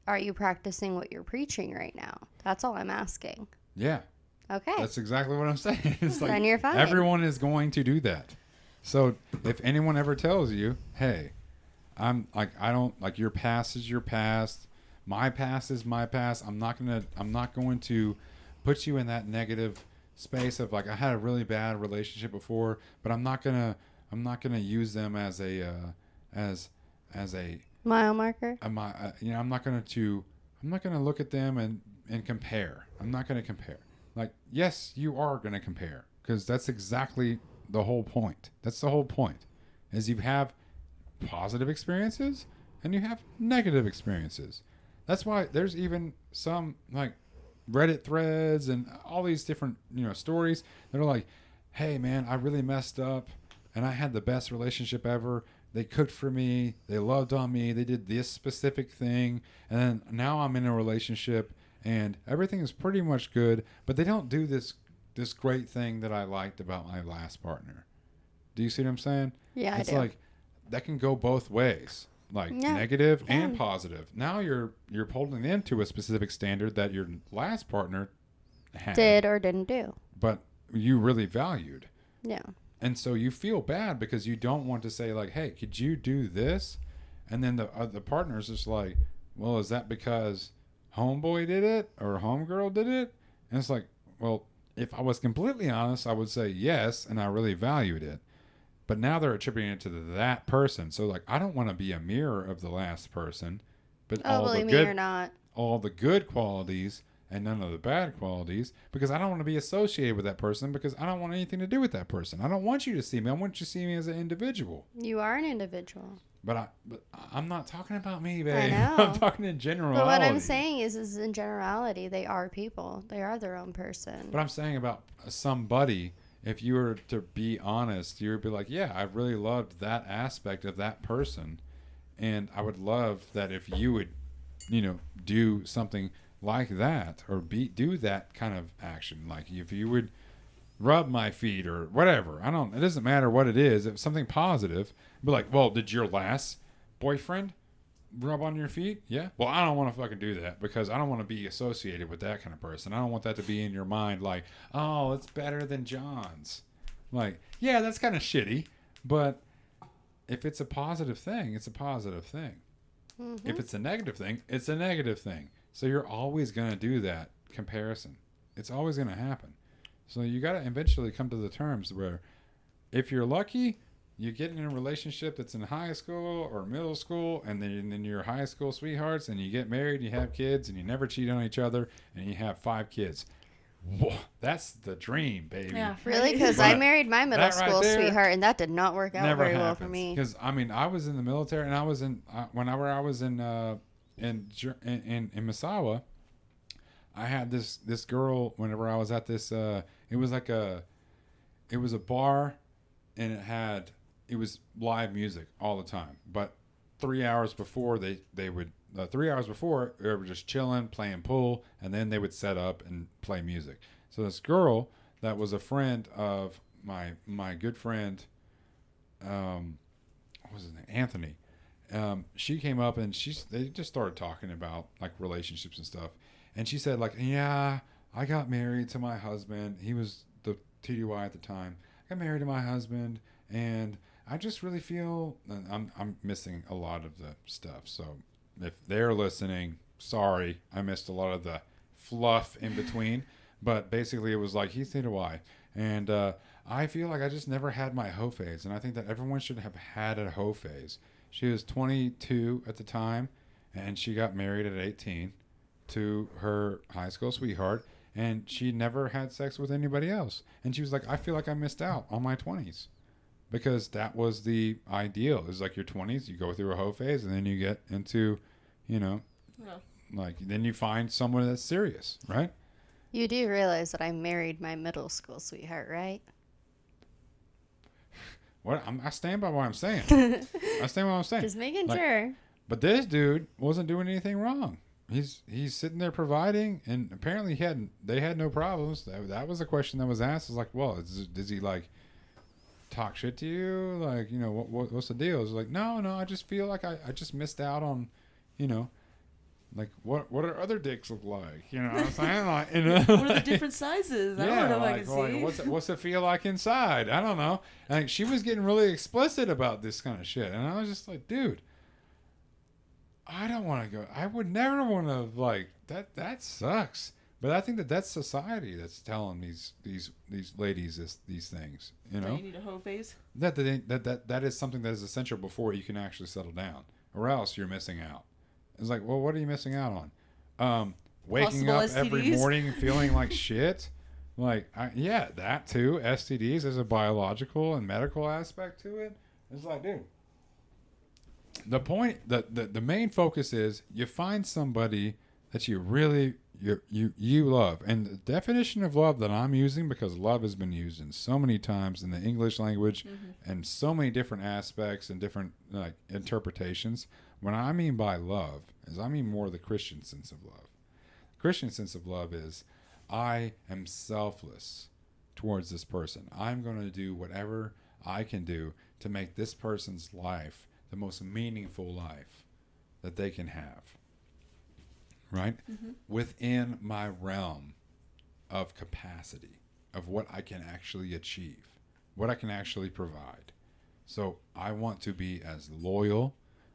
are you practicing what you're preaching right now? That's all I'm asking. Yeah. Okay. That's exactly what I'm [LAUGHS] saying. It's like Then you're fine. everyone is going to do that. So if anyone ever tells you, "Hey, I'm like I don't like your past is your past, my past is my past. I'm not gonna I'm not going to put you in that negative space of like I had a really bad relationship before, but I'm not gonna I'm not gonna use them as a uh, as as a Mile marker. I, uh, you know, I'm not going to, to I'm not going to look at them and, and compare. I'm not going to compare. Like, yes, you are going to compare because that's exactly the whole point. That's the whole point is you have positive experiences and you have negative experiences. That's why there's even some like Reddit threads and all these different, you know, stories that are like, "Hey man, I really messed up and I had the best relationship ever. They cooked for me, they loved on me, they did this specific thing, and now I'm in a relationship and everything is pretty much good, but they don't do this this great thing that I liked about my last partner." Do you see what I'm saying? Yeah, it's like that can go both ways like Yeah, negative and positive now you're you're holding them to a specific standard that your last partner had Did or didn't do. but you really valued Yeah. and so you feel bad because you don't want to say like hey could you do this and then the uh, the partner's just like well is that because homeboy did it or homegirl did it and it's like well if i was completely honest i would say yes and i really valued it but now they're attributing it to that person so like i don't want to be a mirror of the last person but Oh, all the good or not. all the good qualities and none of the bad qualities because I don't want to be associated with that person because I don't want anything to do with that person. I don't want you to see me. I want you to see me as an individual. You are an individual. But I but I'm not talking about me, babe. [LAUGHS] know. I'm talking in general. But what I'm saying is, is in generality, they are people. They are their own person. But I'm saying about somebody, if you were to be honest, you would be like, yeah, I really loved that aspect of that person. And I would love that if you would, you know, do something like that or be do that kind of action. Like if you would rub my feet or whatever. I don't it doesn't matter what it is. If something positive, be like, well, did your last boyfriend rub on your feet? Yeah. Well, I don't want to fucking do that because I don't want to be associated with that kind of person. I don't want that to be in your mind like, oh, it's better than John's. Like, yeah, that's kind of shitty, but if it's a positive thing, it's a positive thing. Mhm. If it's a negative thing, it's a negative thing. So you're always going to do that comparison. It's always going to happen. So you got to eventually come to the terms where if you're lucky, you get in a relationship that's in high school or middle school, and then, and then you're high school sweethearts, and you get married, you have kids, and you never cheat on each other, and you have five kids. Whoa, that's the dream, baby. Yeah. Really? Because I married my middle that right school there sweetheart, and that did not work out never very well happens. for me. Because I mean, I was in the military, and I was in uh, whenever I was in uh, in, Ger- in in in Misawa. I had this this girl. Whenever I was at this, uh, it was like a, it was a bar, and it had it was live music all the time. But three hours before they they would uh, three hours before they were just chilling, playing pool, and then they would set up and play music. So this girl that was a friend of my my good friend um, what was his name? Anthony. Um, she came up and she's they just started talking about like relationships and stuff. And she said like, yeah, I got married to my husband. He was the TDY at the time. I got married to my husband, and I just really feel I'm I'm missing a lot of the stuff. So if they're listening, sorry, I missed a lot of the fluff in between. But basically, it was like he's TDY, and uh, I feel like I just never had my hoe phase, and I think that everyone should have had a hoe phase. She was 22 at the time, and she got married at 18 to her high school sweetheart, and she never had sex with anybody else. And she was like, I feel like I missed out on my twenties because that was the ideal. It's like your twenties, you go through a hoe phase, and then you get into, you know, Yeah. like then you find someone that's serious, right? You do realize that I married my middle school sweetheart, right? What I'm, I stand by what I'm saying. [LAUGHS] I stand by what I'm saying. Just making Like- sure. But this dude wasn't doing anything wrong. He's he's sitting there providing, and apparently he had they had no problems. That, that was a question that was asked. Is like, well, is, does he like talk shit to you? Like, you know, what, what what's the deal? It's like, no, no, I just feel like I, I just missed out on, you know, like what what are other dicks look like? You know what I'm saying? [LAUGHS] Like, you know, What are the different sizes? I don't know if I like, can like, see. what's it, what's it feel like inside? I don't know. Like she was getting really explicit about this kind of shit, and I was just like, dude, I don't want to go. I would never want to like that. That sucks. But I think that that's society that's telling these these these ladies this, these things. You That know you need a hoe phase. that that, that that that is something that is essential before you can actually settle down, or else you're missing out. It's like, well, what are you missing out on? Um, waking Possible up every morning [LAUGHS] feeling like shit. Like, I, yeah, that too. STDs is a biological and medical aspect to it. It's like, dude. The point, the, the the main focus is you find somebody that you really you you you love, and the definition of love that I'm using because love has been used in so many times in the English language mm-hmm. and so many different aspects and different like interpretations. What I mean by love is I mean more the Christian sense of love. the Christian sense of love is I am selfless towards this person. I'm going to do whatever I can do to make this person's life the most meaningful life that they can have. Right? Mm-hmm. Within my realm of capacity, of what I can actually achieve, what I can actually provide. So I want to be as loyal,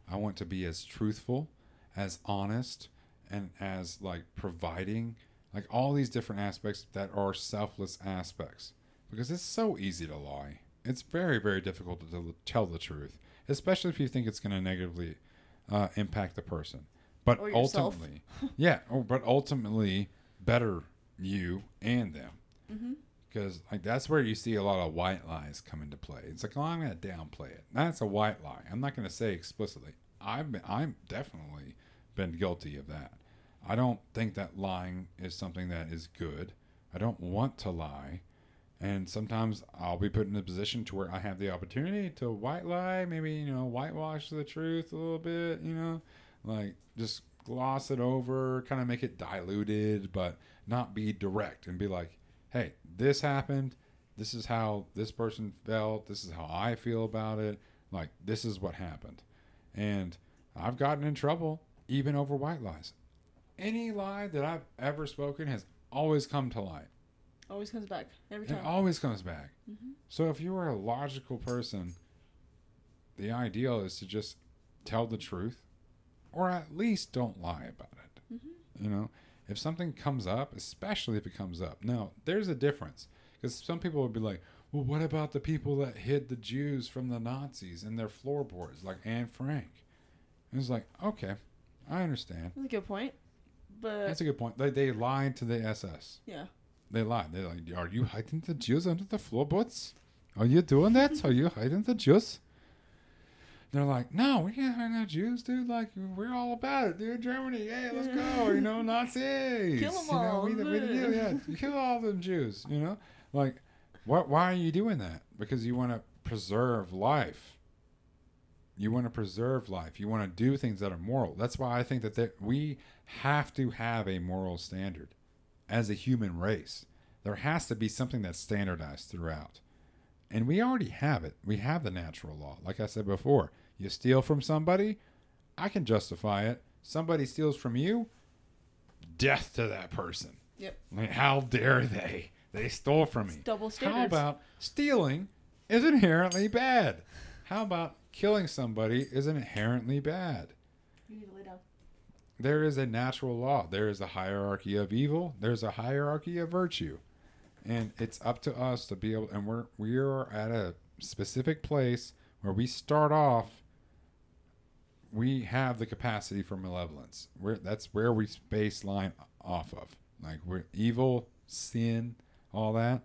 I want to be as truthful, as honest, and as like providing, like all these different aspects that are selfless aspects. Because it's so easy to lie. It's very, very difficult to tell- tell the truth, especially if you think it's going to negatively uh, impact the person. But Or ultimately, [LAUGHS] yeah, or, but ultimately better you and them Mm-hmm. because like that's where you see a lot of white lies come into play. It's like, oh, I'm going to downplay it. That's a white lie. I'm not going to say explicitly. I've been, I'm definitely been guilty of that. I don't think that lying is something that is good. I don't want to lie, and sometimes I'll be put in a position to where I have the opportunity to white lie, maybe you know whitewash the truth a little bit, you know, like just gloss it over, kind of make it diluted, but not be direct and be like, hey, this happened. This is how this person felt. This is how I feel about it. Like, this is what happened. And I've gotten in trouble even over white lies. Any lie that I've ever spoken has always come to light. Always comes back every time. It always comes back. Mhm. So if you are a logical person, the ideal is to just tell the truth or at least don't lie about it. Mhm. You know, if something comes up, especially if it comes up. Now, there's a difference because some people would be like, well, what about the people that hid the Jews from the Nazis in their floorboards, like Anne Frank? And it's like, okay, I understand. That's a good point. But That's a good point. They, they lied to the SS. yeah, They lied. They're like, are you hiding the Jews under the floorboards? Are you doing that? Are you hiding the Jews? They're like, no, we can't hide no Jews, dude. Like, we're all about it, dude. Germany, hey, let's go. You know, [LAUGHS] Nazis. Kill 'em You know, all, we, the, we the yeah. Kill all them Jews, you know? Like, what, why are you doing that? Because you want to preserve life. You want to preserve life. You want to do things that are moral. That's why I think that we have to have a moral standard as a human race. There has to be something that's standardized throughout. And we already have it. We have the natural law. Like I said before, you steal from somebody, I can justify it. Somebody steals from you, death to that person. Yep. How dare they? They stole from me. It's double How about stealing is inherently bad? How about killing somebody is inherently bad? you need to lay down. There is a natural law. There is a hierarchy of evil. There's a hierarchy of virtue. And it's up to us to be able and we're we are at a specific place where we start off we have the capacity for malevolence. We're, that's where we baseline off of. Like we're evil, sin, all that,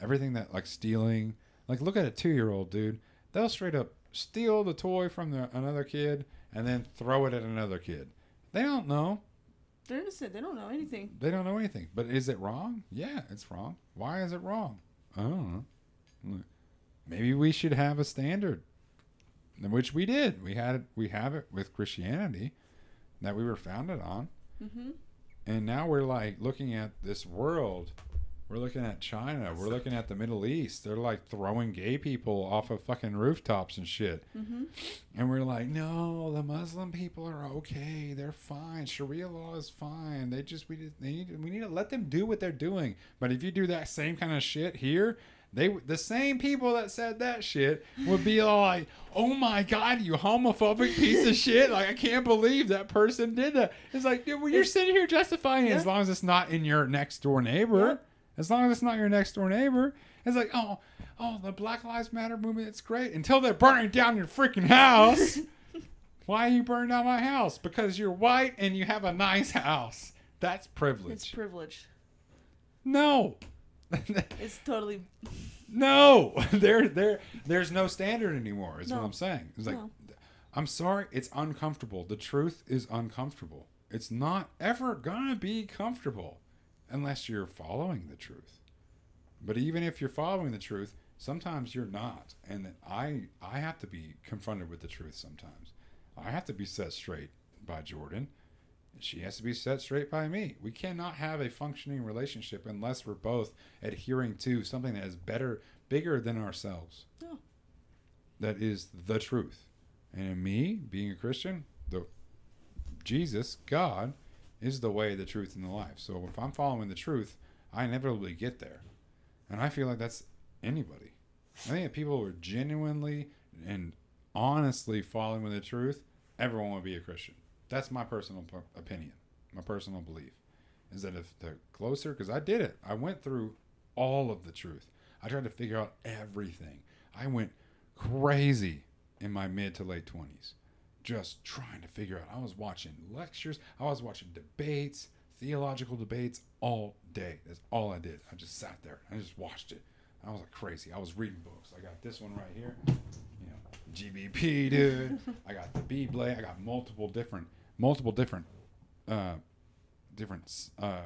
everything that like stealing. Like look at a two year old dude. They'll straight up steal the toy from the, another kid and then throw it at another kid. They don't know. They're innocent. They don't know anything. They don't know anything. But is it wrong? Yeah, it's wrong. Why is it wrong? I don't know. Maybe we should have a standard, which we did. We had it. We have it with Christianity that we were founded on, Mm-hmm. and now we're like looking at this world. We're looking at China. We're looking at the Middle East. They're like throwing gay people off of fucking rooftops and shit. Mm-hmm. And we're like, no, the Muslim people are okay. They're fine. Sharia law is fine. They just we just, they need we need to let them do what they're doing. But if you do that same kind of shit here, they the same people that said that shit would be all like, "Oh my god, you homophobic piece of shit! Like I can't believe that person did that." It's like, dude, well, you're sitting here justifying it as long as it's not in your next door neighbor. Yeah. As long as it's not your next door neighbor. It's like, oh, oh, the Black Lives Matter movement, it's great. Until they're burning down your freaking house. [LAUGHS] Why are you burning down my house? Because you're white and you have a nice house. That's privilege. It's privilege. no. [LAUGHS] It's totally. [LAUGHS] no. There there there's no standard anymore, is what I'm saying. It's like No. I'm sorry, it's uncomfortable. The truth is uncomfortable. It's not ever gonna be comfortable unless you're following the truth. But even if you're following the truth, sometimes you're not. And I I have to be confronted with the truth sometimes. I have to be set straight by Jordan. She has to be set straight by me. We cannot have a functioning relationship unless we're both adhering to something that is better, bigger than ourselves. No. That is the truth. And in me, being a Christian, the Jesus, God, is the way, the truth, and the life. So if I'm following the truth, I inevitably get there. And I feel like that's anybody. I think if people were genuinely and honestly following the truth, everyone would be a Christian. That's my personal p- opinion, my personal belief. Is that if they're closer, because I did it, I went through all of the truth. I tried to figure out everything. I went crazy in my mid to late 20s, just trying to figure out. I was watching lectures, I was watching debates, theological debates all day. That's all I did. I just sat there. I just watched it. I was like crazy. I was reading books. I got this one right here. You know, GBP, dude. I got the B Blade. I got multiple different, multiple different, uh, different, uh,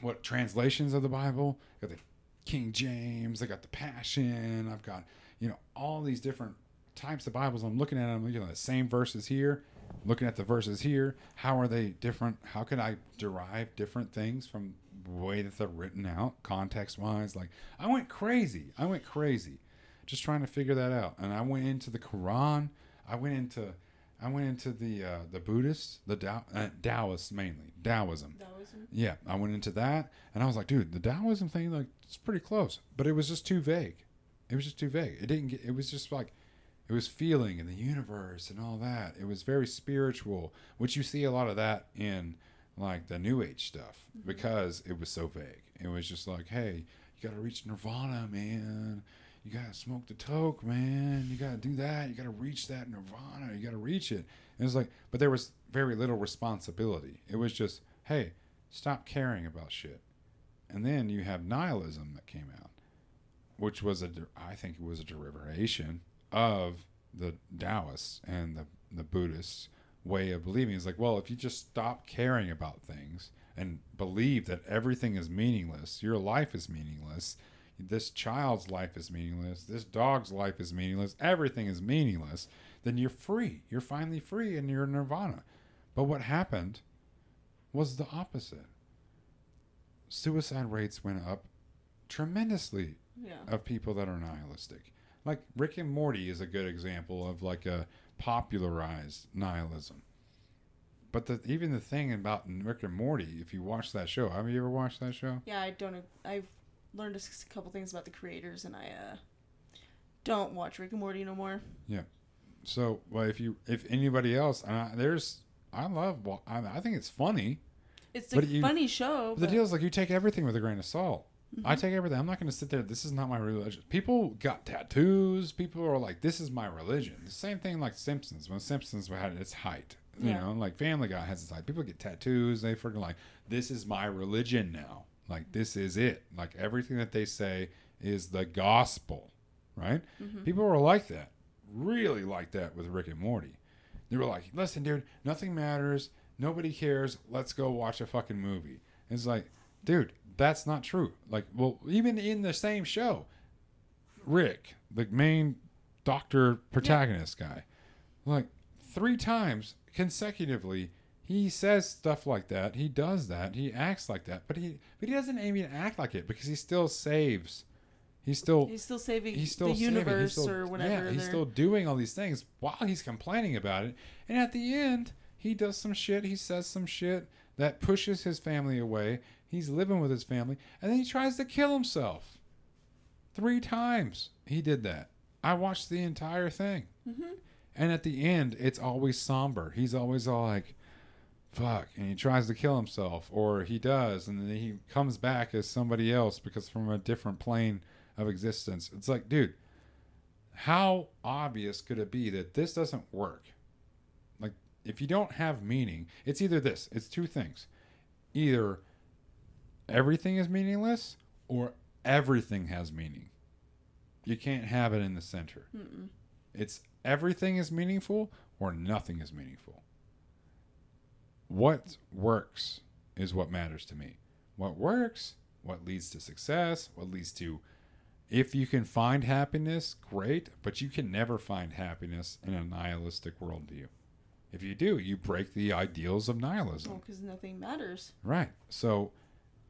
what translations of the Bible. I got the King James. I got the Passion. I've got, you know, all these different types of Bibles. I'm looking at them. looking at the same verses here. Looking at the verses here. How are they different? How can I derive different things from the way that they're written out, context wise? Like, I went crazy. I went crazy just trying to figure that out. And I went into the Quran. I went into I went into the uh, the Buddhists, the Tao, uh, Taoists mainly, Taoism. Taoism. Yeah, I went into that, and I was like, dude, the Taoism thing, like, it's pretty close, but it was just too vague. It was just too vague. It didn't get. It was just like, it was feeling and the universe and all that. It was very spiritual, which you see a lot of that in like the New Age stuff mm-hmm. because it was so vague. It was just like, hey, you got to reach nirvana, man. You gotta smoke the toke, man. You gotta do that. You gotta reach that nirvana. You gotta reach it. And it's like, but there was very little responsibility. It was just, hey, stop caring about shit. And then you have nihilism that came out, which was a, I think it was a derivation of the Taoists and the the Buddhists way of believing. is like, well, if you just stop caring about things and believe that everything is meaningless, your life is meaningless, this child's life is meaningless, this dog's life is meaningless, everything is meaningless, then you're free. You're finally free and you're in nirvana. But what happened was the opposite. Suicide rates went up tremendously Yeah. of people that are nihilistic. Like Rick and Morty is a good example of like a popularized nihilism. But the, even the thing about Rick and Morty, if you watch that show, have you ever watched that show? Yeah, I don't. I've learned a couple things about the creators, and I uh, don't watch Rick and Morty no more. Yeah. So, well, if you, if anybody else, and I, there's, I love, I, I think it's funny. It's a But you- funny show. But the deal is like you take everything with a grain of salt. I Mhm. take everything. I'm not going to sit there. This is not my religion. People got tattoos. People are like, this is my religion. The same thing like Simpsons. When Simpsons had its height, You Yeah. know, like Family Guy has its like people get tattoos. They freaking like this is my religion now. Like this is it. Like everything that they say is the gospel, right? Mm-hmm. People were like that, really like that with Rick and Morty. They were like, "Listen, dude, nothing matters. Nobody cares. Let's go watch a fucking movie." It's like, dude, that's not true. Like, well, even in the same show, Rick, the main doctor protagonist guy, like three times consecutively, he says stuff like that. He does that. He acts like that, but he but he doesn't aim even act like it because he still saves. He still He's still saving he's still the saving. He's universe still- or whatever. Yeah, he's still doing all these things while he's complaining about it. And at the end, he does some shit. He says some shit that pushes his family away. He's living with his family, and then he tries to kill himself. Three times he did that. I watched the entire thing. Mhm. And at the end, it's always somber. He's always all like, fuck. And he tries to kill himself, or he does. And then he comes back as somebody else because from a different plane of existence. It's like, dude, how obvious could it be that this doesn't work? Like, if you don't have meaning, it's either this it's two things. Either everything is meaningless or everything has meaning. You can't have it in the center. Mm-mm. It's everything is meaningful or nothing is meaningful. What works is what matters to me. What works, what leads to success, what leads to if you can find happiness, great, but you can never find happiness in a nihilistic worldview. If you do, you break the ideals of nihilism. Well, because nothing matters. Right. So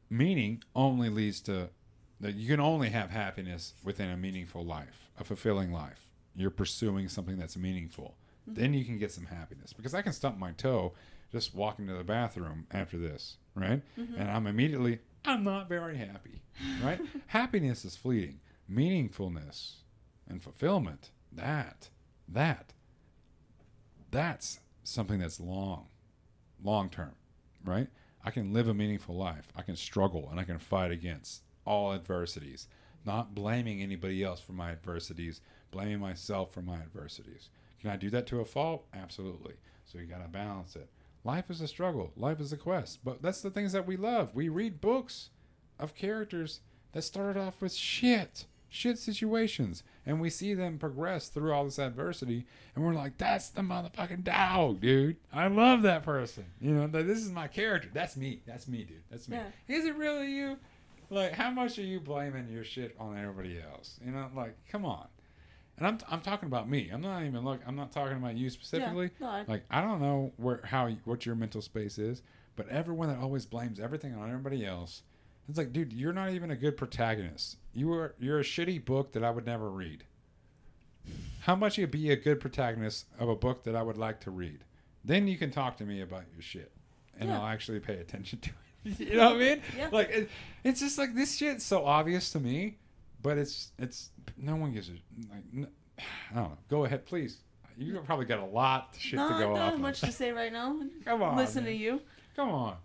meaning only leads to that you can only have happiness within a meaningful life, a fulfilling life. You're pursuing something that's meaningful. Mm-hmm. Then you can get some happiness. Because I can stump my toe just walking to the bathroom after this, right? Mm-hmm. And I'm immediately I'm not very happy. Right? [LAUGHS] happiness is fleeting. Meaningfulness and fulfillment, that that that's something that's long long term, right? I can live a meaningful life. I can struggle and I can fight against all adversities, not blaming anybody else for my adversities, blaming myself for my adversities. Can I do that to a fault? Absolutely. So you got to balance it. Life is a struggle, life is a quest. But that's the things that we love. We read books of characters that started off with shit, shit situations, and we see them progress through all this adversity, and we're like, that's the motherfucking dog, dude. I love that person. You know, this is my character. That's me. That's me, dude. That's me. Yeah. Is it really you? Like, how much are you blaming your shit on everybody else? You know, like, come on. And I'm, I'm talking about me. I'm not even look. I'm not talking about you specifically. Yeah. No, I, Like I don't know where how what your mental space is, but everyone that always blames everything on everybody else, it's like, dude, you're not even a good protagonist. You are you're a shitty book that I would never read. How much you be a good protagonist of a book that I would like to read? Then you can talk to me about your shit, and Yeah. I'll actually pay attention to it. [LAUGHS] you know what I mean? Yeah. Like it, it's just like this shit's so obvious to me, but it's it's no one gives a like. n I don't know. Go ahead, please. You probably got a lot of shit no, to I go don't off. have much to say right now. [LAUGHS] Come on, Listen man. to you. Come on.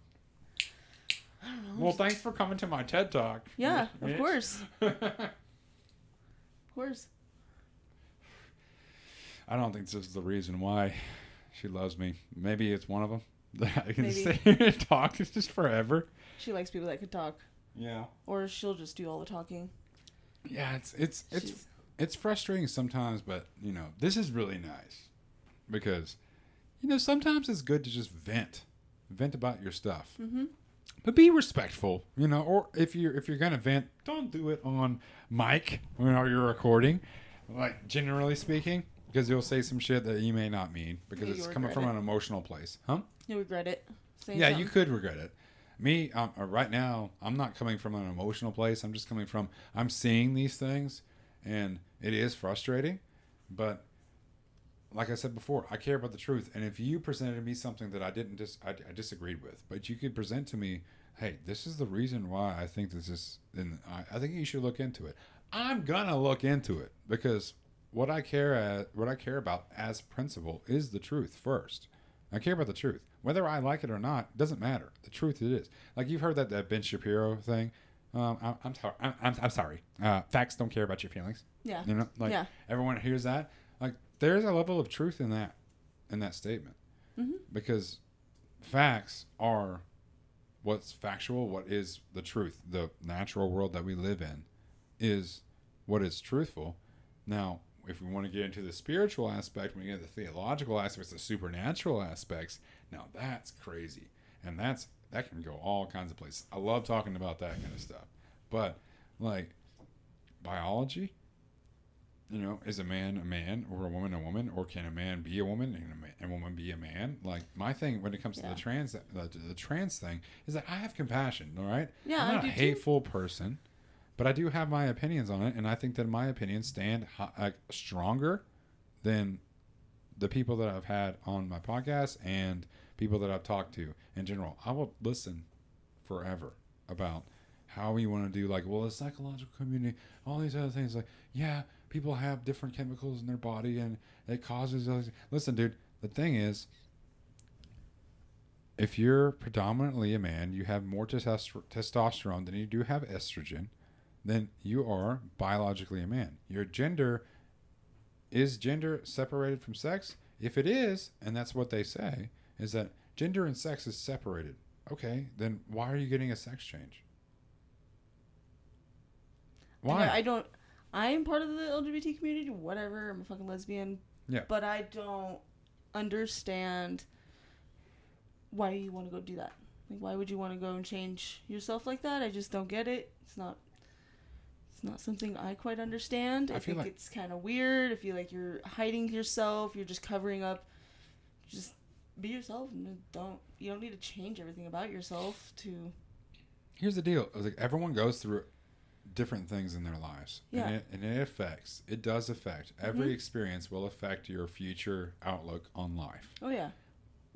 I don't know. Well, thanks for coming to my TED talk. yeah, of course, [LAUGHS] of course. I don't think this is the reason why she loves me. Maybe it's one of them. [LAUGHS] I can Maybe. sit here and talk it's just forever. She likes people that could talk, Yeah. or she'll just do all the talking. Yeah, it's it's it's She's- it's frustrating sometimes, but you know, this is really nice because you know sometimes it's good to just vent, vent about your stuff, Mm-hmm. But be respectful. You know, or if you're if you're gonna vent, don't do it on mic when you're recording. Like generally speaking, because you'll say some shit that you may not mean because Yeah, it's coming from it. an emotional place, huh? You regret it. Yeah, you could regret it. Me, um, uh, right now, I'm not coming from an emotional place. I'm just coming from I'm seeing these things, and it is frustrating. But like I said before, I care about the truth. And if you presented me something that I didn't dis- I, I disagreed with, but you could present to me, hey, this is the reason why I think this is, and I, I think you should look into it. I'm gonna look into it because what I care at, what I care about as principle is the truth first. I care about the truth. Whether I like it or not doesn't matter. The truth it is. Like you've heard that, that Ben Shapiro thing. Um, I, I'm sorry. I'm, I'm, I'm sorry. Uh, facts don't care about your feelings. Yeah. You know, like Yeah. everyone hears that. Like there's a level of truth in that, in that statement. Mhm. because facts are what's factual, what is the truth. The natural world that we live in is what is truthful. Now, if we want to get into the spiritual aspect, we get the theological aspects, the supernatural aspects, now that's crazy. And that's that can go all kinds of places. I love talking about that kind of stuff. But like biology, you know, is a man a man or a woman a woman, or can a man be a woman and a, man, a woman be a man? Like my thing when it comes to the trans the, the trans thing is that I have compassion. All right, Yeah, I'm not a too. hateful person, but I do have my opinions on it, and I think that my opinions stand like stronger than the people that I've had on my podcast and people that I've talked to in general. I will listen forever about how you want to do like well the psychological community all these other things like yeah people have different chemicals in their body and it causes those listen dude the thing is if you're predominantly a man you have more testosterone than you do have estrogen then you are biologically a man. Your gender is gender separated from sex? If it is and that's what they say is that gender and sex is separated. Okay then why are you getting a sex change? Why? I, I don't. I'm part of the LGBT community. Whatever. I'm a fucking lesbian. Yeah. But I don't understand why you want to go do that. Like, why would you want to go and change yourself like that? I just don't get it. It's not. It's not something I quite understand. I, I feel think like- it's kind of weird. I feel like you're hiding yourself. You're just covering up. Just be yourself and don't. You don't need to change everything about yourself to. here's the deal It was like everyone goes through different things in their lives. Yeah. and, it, and it affects it does affect. Every Mhm. experience will affect your future outlook on life. Oh yeah.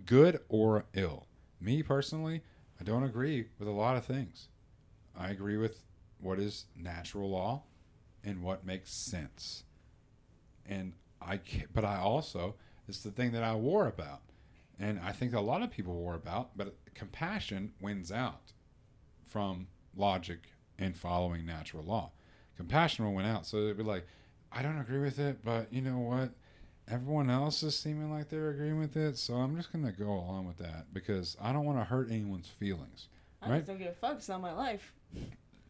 good or ill. Me personally i don't agree with a lot of things. I agree with what is natural law and what makes sense. And i but i also it's the thing that i war about. And i think a lot of people war about but compassion wins out from logic and following natural law. Compassion went out. So it'd be like, I don't agree with it, but you know what? Everyone else is seeming like they're agreeing with it, so I'm just gonna go along with that because I don't want to hurt anyone's feelings. I Right. just don't give a fuck. It's not my life.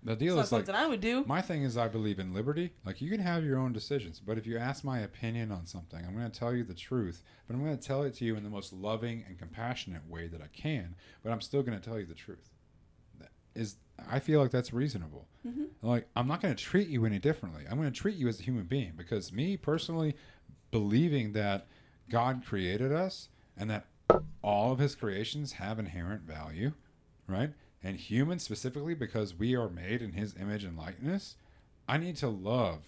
The It's deal not is like something I would do. my thing is I believe in liberty. Like you can have your own decisions, but if you ask my opinion on something, I'm going to tell you the truth, but I'm going to tell it to you in the most loving and compassionate way that I can, but I'm still going to tell you the truth. Is I feel like that's reasonable. Mhm. Like I'm not going to treat you any differently. I'm going to treat you as a human being because me personally believing that God created us and that all of his creations have inherent value, right? And humans specifically because we are made in his image and likeness, I need to love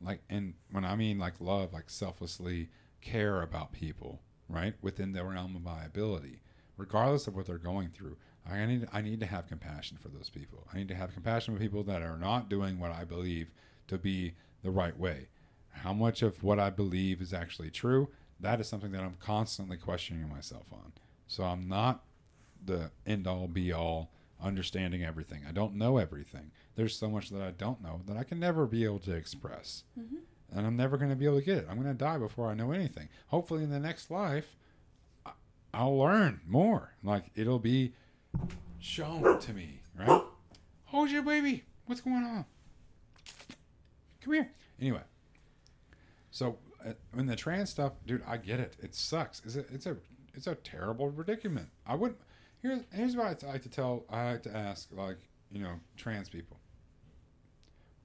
like and when I mean like love like selflessly care about people, right? Within the realm of my ability, regardless of what they're going through. I need I need to have compassion for those people. I need to have compassion for people that are not doing what I believe to be the right way. How much of what I believe is actually true? That is something that I'm constantly questioning myself on. So I'm not the end all be all understanding everything. I don't know everything. There's so much that I don't know that I can never be able to express. Mhm. And I'm never going to be able to get it. I'm going to die before I know anything. Hopefully, in the next life, I'll learn more. Like, it'll be shown to me, right? Hold your baby. What's going on? Come here. Anyway, so uh, in the trans stuff, dude, I get it. It sucks. It's a, it's a, it's a terrible predicament. I wouldn't. Here's here's what I like to tell. I like to ask, like you know, trans people,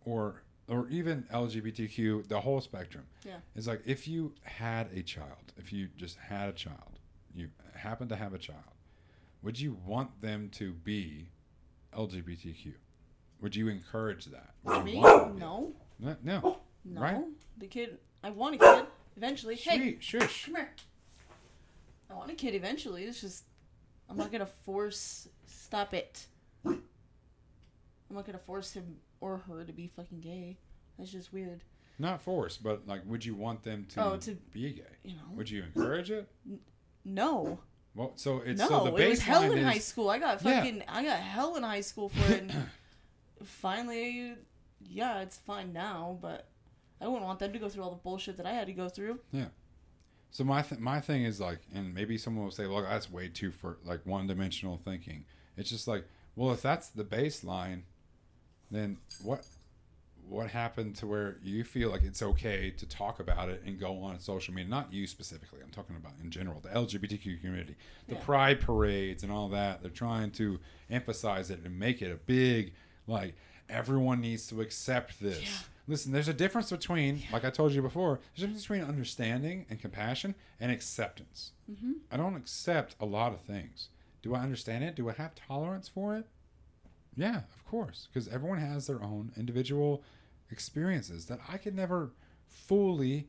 or or even LGBTQ, the whole spectrum. Yeah. It's like if you had a child, if you just had a child, you happen to have a child, would you want them to be LGBTQ? Would you encourage that? Would Me? want them to be? No. No. No. Oh, no. Right? The kid. I want a kid eventually. Hey, Shush. come here. I want a kid eventually. It's just I'm not gonna force. Stop it. I'm not gonna force him or her to be fucking gay. That's just weird. Not forced, but like, would you want them to, Oh, to- be gay? You know. Would you encourage it? No. Well, so it's no. so the it was hell in high school. I got Yeah. fucking. I got hell in high school for it. And [COUGHS] finally, yeah, it's fine now. But I wouldn't want them to go through all the bullshit that I had to go through. Yeah. So my th- my thing is like, and maybe someone will say, "Look, that's way too for like one dimensional thinking." It's just like, well, if that's the baseline, then what what happened to where you feel like it's okay to talk about it and go on social media? Not you specifically. I'm talking about in general, the LGBTQ community, the Yeah. pride parades and all that. They're trying to emphasize it and make it a big like everyone needs to accept this. Yeah. Listen, there's a difference between, like I told you before, there's a difference between understanding and compassion and acceptance. Mm-hmm. I don't accept a lot of things. Do I understand it? Do I have tolerance for it? Yeah, of course, because everyone has their own individual experiences that I could never fully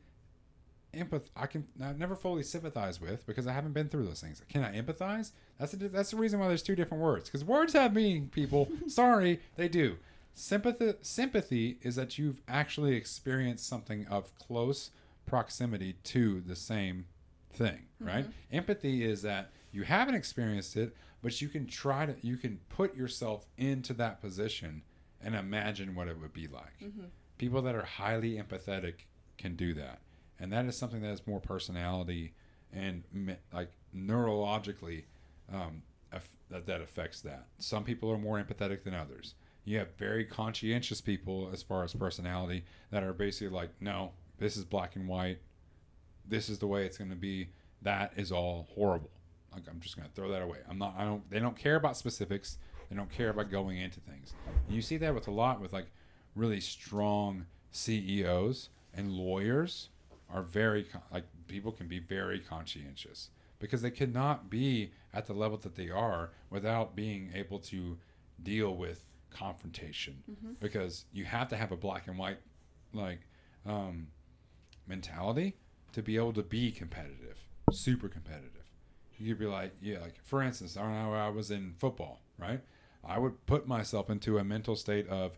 empath. I can I've never fully sympathize with because I haven't been through those things. Can I empathize? That's a, that's the reason why there's two different words because words have meaning. People, [LAUGHS] sorry, they do. Sympathy sympathy is that you've actually experienced something of close proximity to the same thing, right? Mm-hmm. Empathy is that you haven't experienced it, but you can try to you can put yourself into that position and imagine what it would be like. People that are highly empathetic can do that, and that is something that has more personality and like neurologically um, that that affects that. Some people are more empathetic than others. You have very conscientious people as far as personality that are basically like, no, this is black and white. This is the way it's going to be. That is all horrible. Like I'm just going to throw that away. I'm not. I don't. They don't care about specifics. They don't care about going into things. And you see that with a lot with like really strong CEOs and lawyers are very like people can be very conscientious because they cannot be at the level that they are without being able to deal with confrontation because you have to have a black and white like um, mentality to be able to be competitive super competitive you could be like yeah like for instance i don't know i was in football right? I would put myself into a mental state of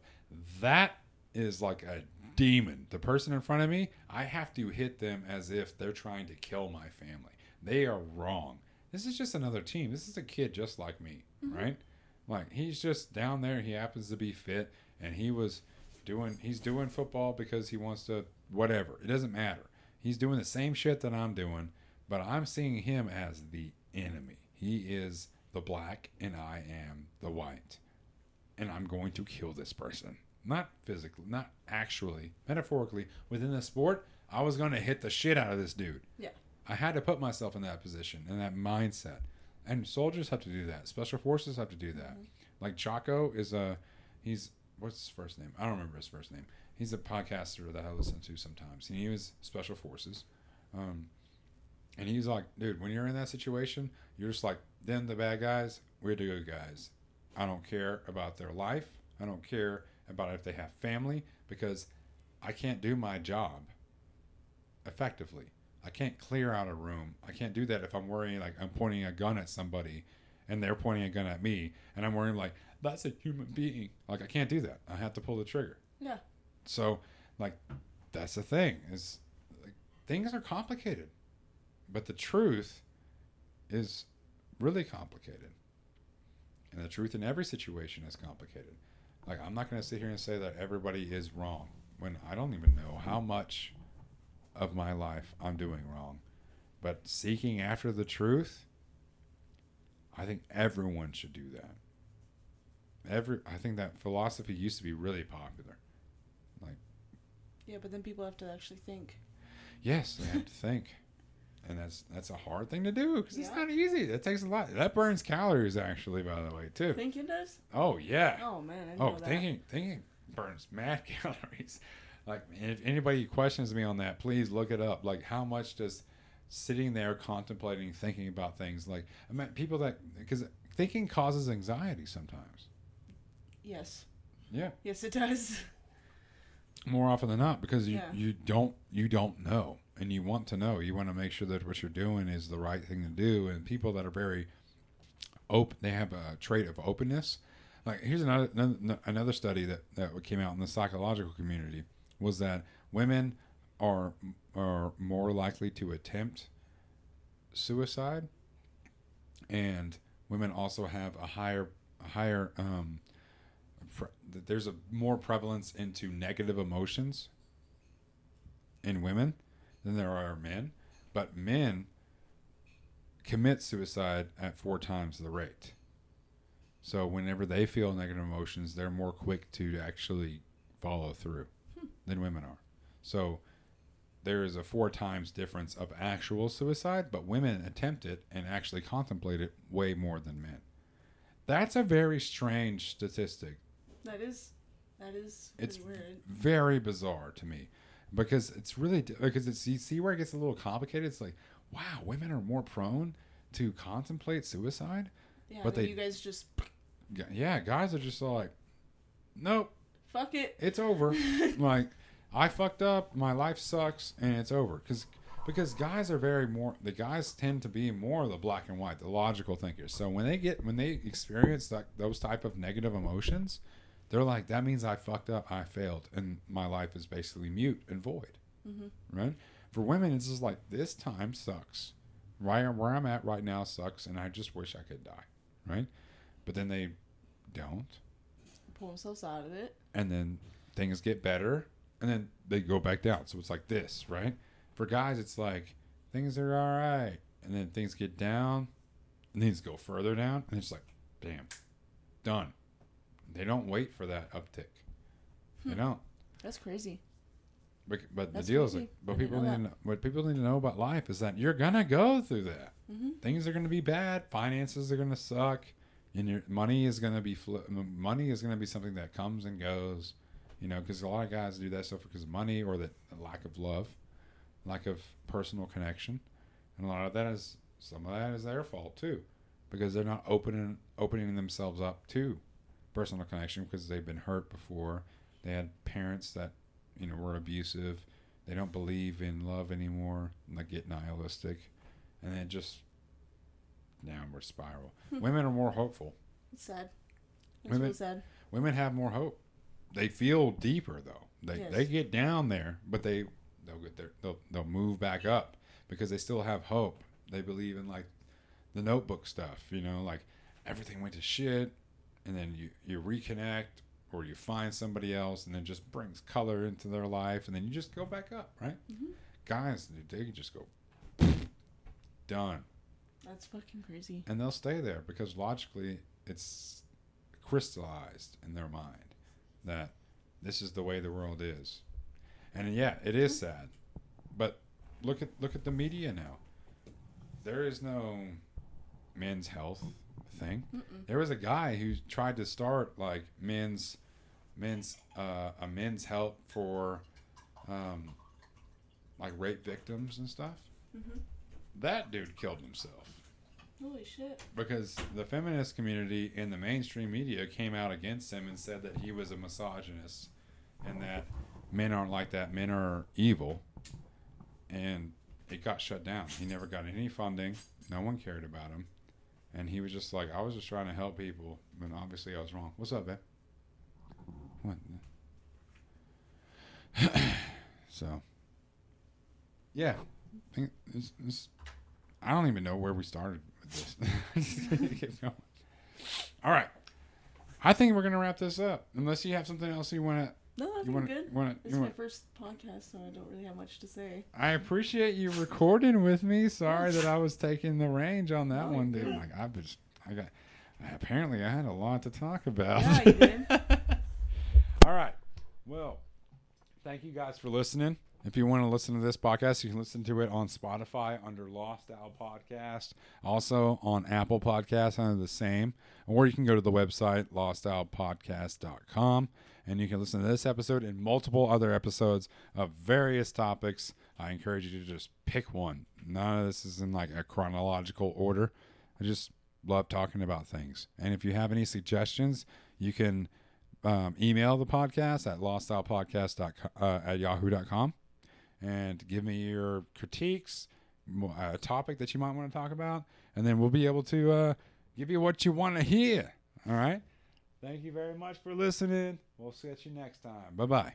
that is like a demon. The person in front of me i have to hit them as if they're trying to kill my family. They are wrong. This is just another team. This is a kid just like me mm-hmm. right? Like he's just down there. He happens to be fit and he was doing he's doing football because he wants to whatever. It doesn't matter. He's doing the same shit that i'm doing but i'm seeing him as the enemy. He is the black and i am the white. And i'm going to kill this person. Not physically not actually metaphorically. Within the sport i was going to hit the shit out of this dude. Yeah. i had to put myself in that position in that mindset. And soldiers have to do that. Special forces have to do that. Like Jocko is a he's what's his first name? I don't remember his first name. He's a podcaster that I listen to sometimes, and he was special forces. Um, and he's like, dude, when you're in that situation, you're just like, them the bad guys, we're the good guys. I don't care about their life. I don't care about if they have family because I can't do my job effectively. I can't clear out a room. I can't do that if I'm worrying like I'm pointing a gun at somebody and they're pointing a gun at me and I'm worrying like that's a human being. Like I can't do that. I have to pull the trigger. Yeah. So like that's the thing is like, things are complicated. But the truth is really complicated. And the truth in every situation is complicated. Like I'm not going to sit here and say that everybody is wrong when I don't even know how much of my life I'm doing wrong. But seeking after the truth, I think everyone should do that. Every I think that philosophy used to be really popular. Like Yeah, but then people have to actually think. Yes, they have to think, and that's that's a hard thing to do because it's not easy. It takes a lot. That burns calories, actually, by the way, too. Thinking does? Oh yeah. Oh man, Oh, that. thinking thinking burns mad [LAUGHS] calories. Like, if anybody questions me on that, please look it up. Like, how much does sitting there contemplating, thinking about things like I mean, people that because thinking causes anxiety sometimes. Yes. Yeah. Yes, it does. more often than not because you, Yeah. you don't you don't know and you want to know you want to make sure that what you're doing is the right thing to do and people that are very open they have a trait of openness. Like here's another another, study that, that came out in the psychological community was that women are are more likely to attempt suicide and women also have a higher a higher um, pre- there's a more prevalence into negative emotions in women than there are men. but men commit suicide at four times the rate. So whenever they feel negative emotions, they're more quick to actually follow through than women are. So there is a four times difference of actual suicide, but women attempt it and actually contemplate it way more than men. That's a very strange statistic. That is, that is It's weird. very bizarre to me because it's really because it's you see where it gets a little complicated. It's like, wow, women are more prone to contemplate suicide. Yeah, but they- you guys just Yeah, guys are just like, nope, fuck it. it's over. [LAUGHS] like, I fucked up. My life sucks, and it's over. Because because guys are very more. The guys tend to be more the black and white, the logical thinkers. So when they get when they experience that those type of negative emotions, they're like, that means I fucked up. I failed, and my life is basically mute and void. Mhm. Right. For women, it's just like this time sucks. Right where I'm at right now sucks, and I just wish I could die. Right. But then they don't Pull themselves out of it. and then things get better and then they go back down so it's like this right for guys it's like things are all right and then things get down and things go further down and it's like damn done they don't wait for that uptick. They Hmm. don't. That's crazy. but, but the That's deal is like but people need to know, what people need to know about life is that you're gonna go through that. Mm-hmm. things are going to be bad. Finances are going to suck. And your money is going to be fl- money is to be something that comes and goes you know because a lot of guys do that stuff because of money or the lack of love lack of personal connection. And a lot of that is some of that is their fault too because they're not opening opening themselves up to personal connection because they've been hurt before they had parents that you know were abusive they don't believe in love anymore they get nihilistic and then just downward spiral. Hmm. Women are more hopeful. It's sad. It's Women- really sad. Women have more hope. They feel deeper though. They Yes. they get down there, but they they'll get there. They'll they'll move back up because they still have hope. They believe in like the Notebook stuff. You know, like everything went to shit, and then you you reconnect or you find somebody else, and then just brings color into their life, and then you just go back up, right? Mhm. Guys, they can just go [LAUGHS] done. That's fucking crazy. and they'll stay there because logically it's crystallized in their mind that this is the way the world is and yeah it is sad but look at look at the media now there is no men's health thing. Mm-mm. there was a guy who tried to start like men's men's uh, a men's help for um, like rape victims and stuff. Mhm. that dude killed himself. Holy shit. because the feminist community in the mainstream media came out against him and said that he was a misogynist and that men aren't like that. Men are evil. And it got shut down. He never got any funding. No one cared about him and he was just like i was just trying to help people and obviously i was wrong what's up man? what [CLEARS THROAT] so yeah I it's, it's, I don't even know where we started with this. [LAUGHS] All right. I think we're gonna wrap this up. Unless you have something else you want to. No, I You think want I'm good. to. wanna, my first podcast, so I don't really have much to say. I appreciate you recording with me. Sorry that I was [LAUGHS] taking the range on that No, one, dude. good. Like I was, I got. Apparently, I had a lot to talk about. Yeah, you did. [LAUGHS] All right. Well, thank you guys for listening. If you want to listen to this podcast, you can listen to it on Spotify under Lost Owl Podcast, also on Apple Podcasts under the same, or you can go to the website lostowlpodcast.com and you can listen to this episode and multiple other episodes of various topics. I encourage you to just pick one. None of this is in like a chronological order. I just love talking about things. And if you have any suggestions, you can um, email the podcast at lostowlpodcast uh, at yahoo.com and give me your critiques, a topic that you might want to talk about, and then we'll be able to uh, give you what you want to hear. All right. Thank you very much for listening. We'll see you next time. Bye bye.